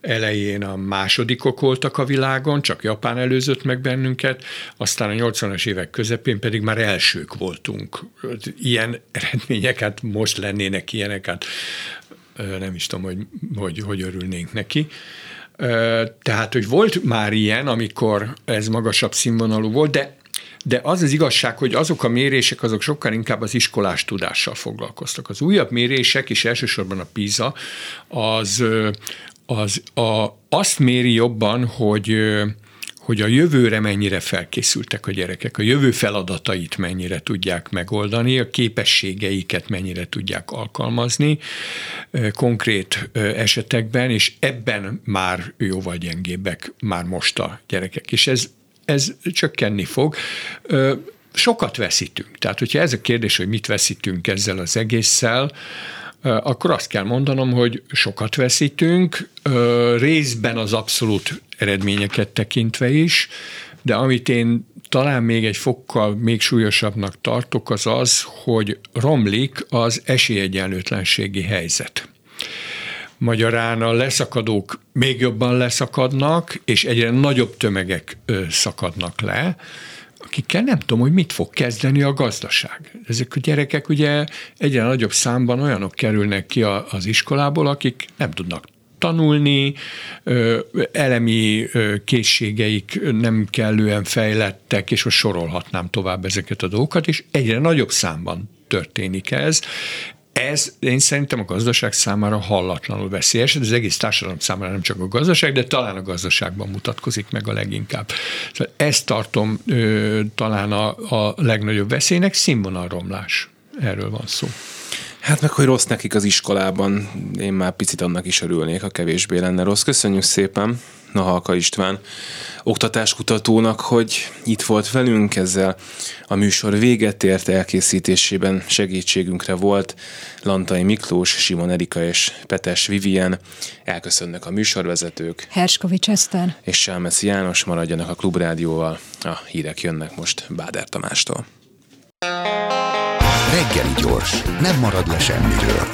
elején a másodikok voltak a világon, csak Japán előzött meg bennünket, aztán a 80-as évek közepén pedig már elsők voltunk. Ilyen eredményeket most lennének ilyeneket, nem is tudom, hogy, hogy, hogy örülnénk neki. Tehát, hogy volt már ilyen, amikor ez magasabb színvonalú volt, de de az az igazság, hogy azok a mérések, azok sokkal inkább az iskolás tudással foglalkoztak. Az újabb mérések, és elsősorban a PISA, az, az a, azt méri jobban, hogy hogy a jövőre mennyire felkészültek a gyerekek, a jövő feladatait mennyire tudják megoldani, a képességeiket mennyire tudják alkalmazni konkrét esetekben, és ebben már jóval gyengébbek már most a gyerekek. És ez, ez csökkenni fog sokat veszítünk. Tehát, hogyha ez a kérdés, hogy mit veszítünk ezzel az egésszel, akkor azt kell mondanom, hogy sokat veszítünk, részben az abszolút eredményeket tekintve is, de amit én talán még egy fokkal még súlyosabbnak tartok, az az, hogy romlik az esélyegyenlőtlenségi helyzet. Magyarán a leszakadók még jobban leszakadnak, és egyre nagyobb tömegek szakadnak le, akikkel nem tudom, hogy mit fog kezdeni a gazdaság. Ezek a gyerekek ugye egyre nagyobb számban olyanok kerülnek ki az iskolából, akik nem tudnak tanulni, elemi készségeik nem kellően fejlettek, és most sorolhatnám tovább ezeket a dolgokat, és egyre nagyobb számban történik ez, ez én szerintem a gazdaság számára hallatlanul veszélyes, az egész társadalom számára nem csak a gazdaság, de talán a gazdaságban mutatkozik meg a leginkább. Szóval ezt tartom ö, talán a, a legnagyobb veszélynek, színvonalromlás. Erről van szó. Hát meg, hogy rossz nekik az iskolában, én már picit annak is örülnék, ha kevésbé lenne rossz. Köszönjük szépen Nahalka István oktatáskutatónak, hogy itt volt velünk, ezzel a műsor véget ért elkészítésében segítségünkre volt Lantai Miklós, Simon Erika és Petes Vivien. Elköszönnek a műsorvezetők. Herskovics Eszter. És Sálmeszi János maradjanak a Klubrádióval. A hírek jönnek most Báder Tamástól. Reggeli gyors, nem marad le semmiről.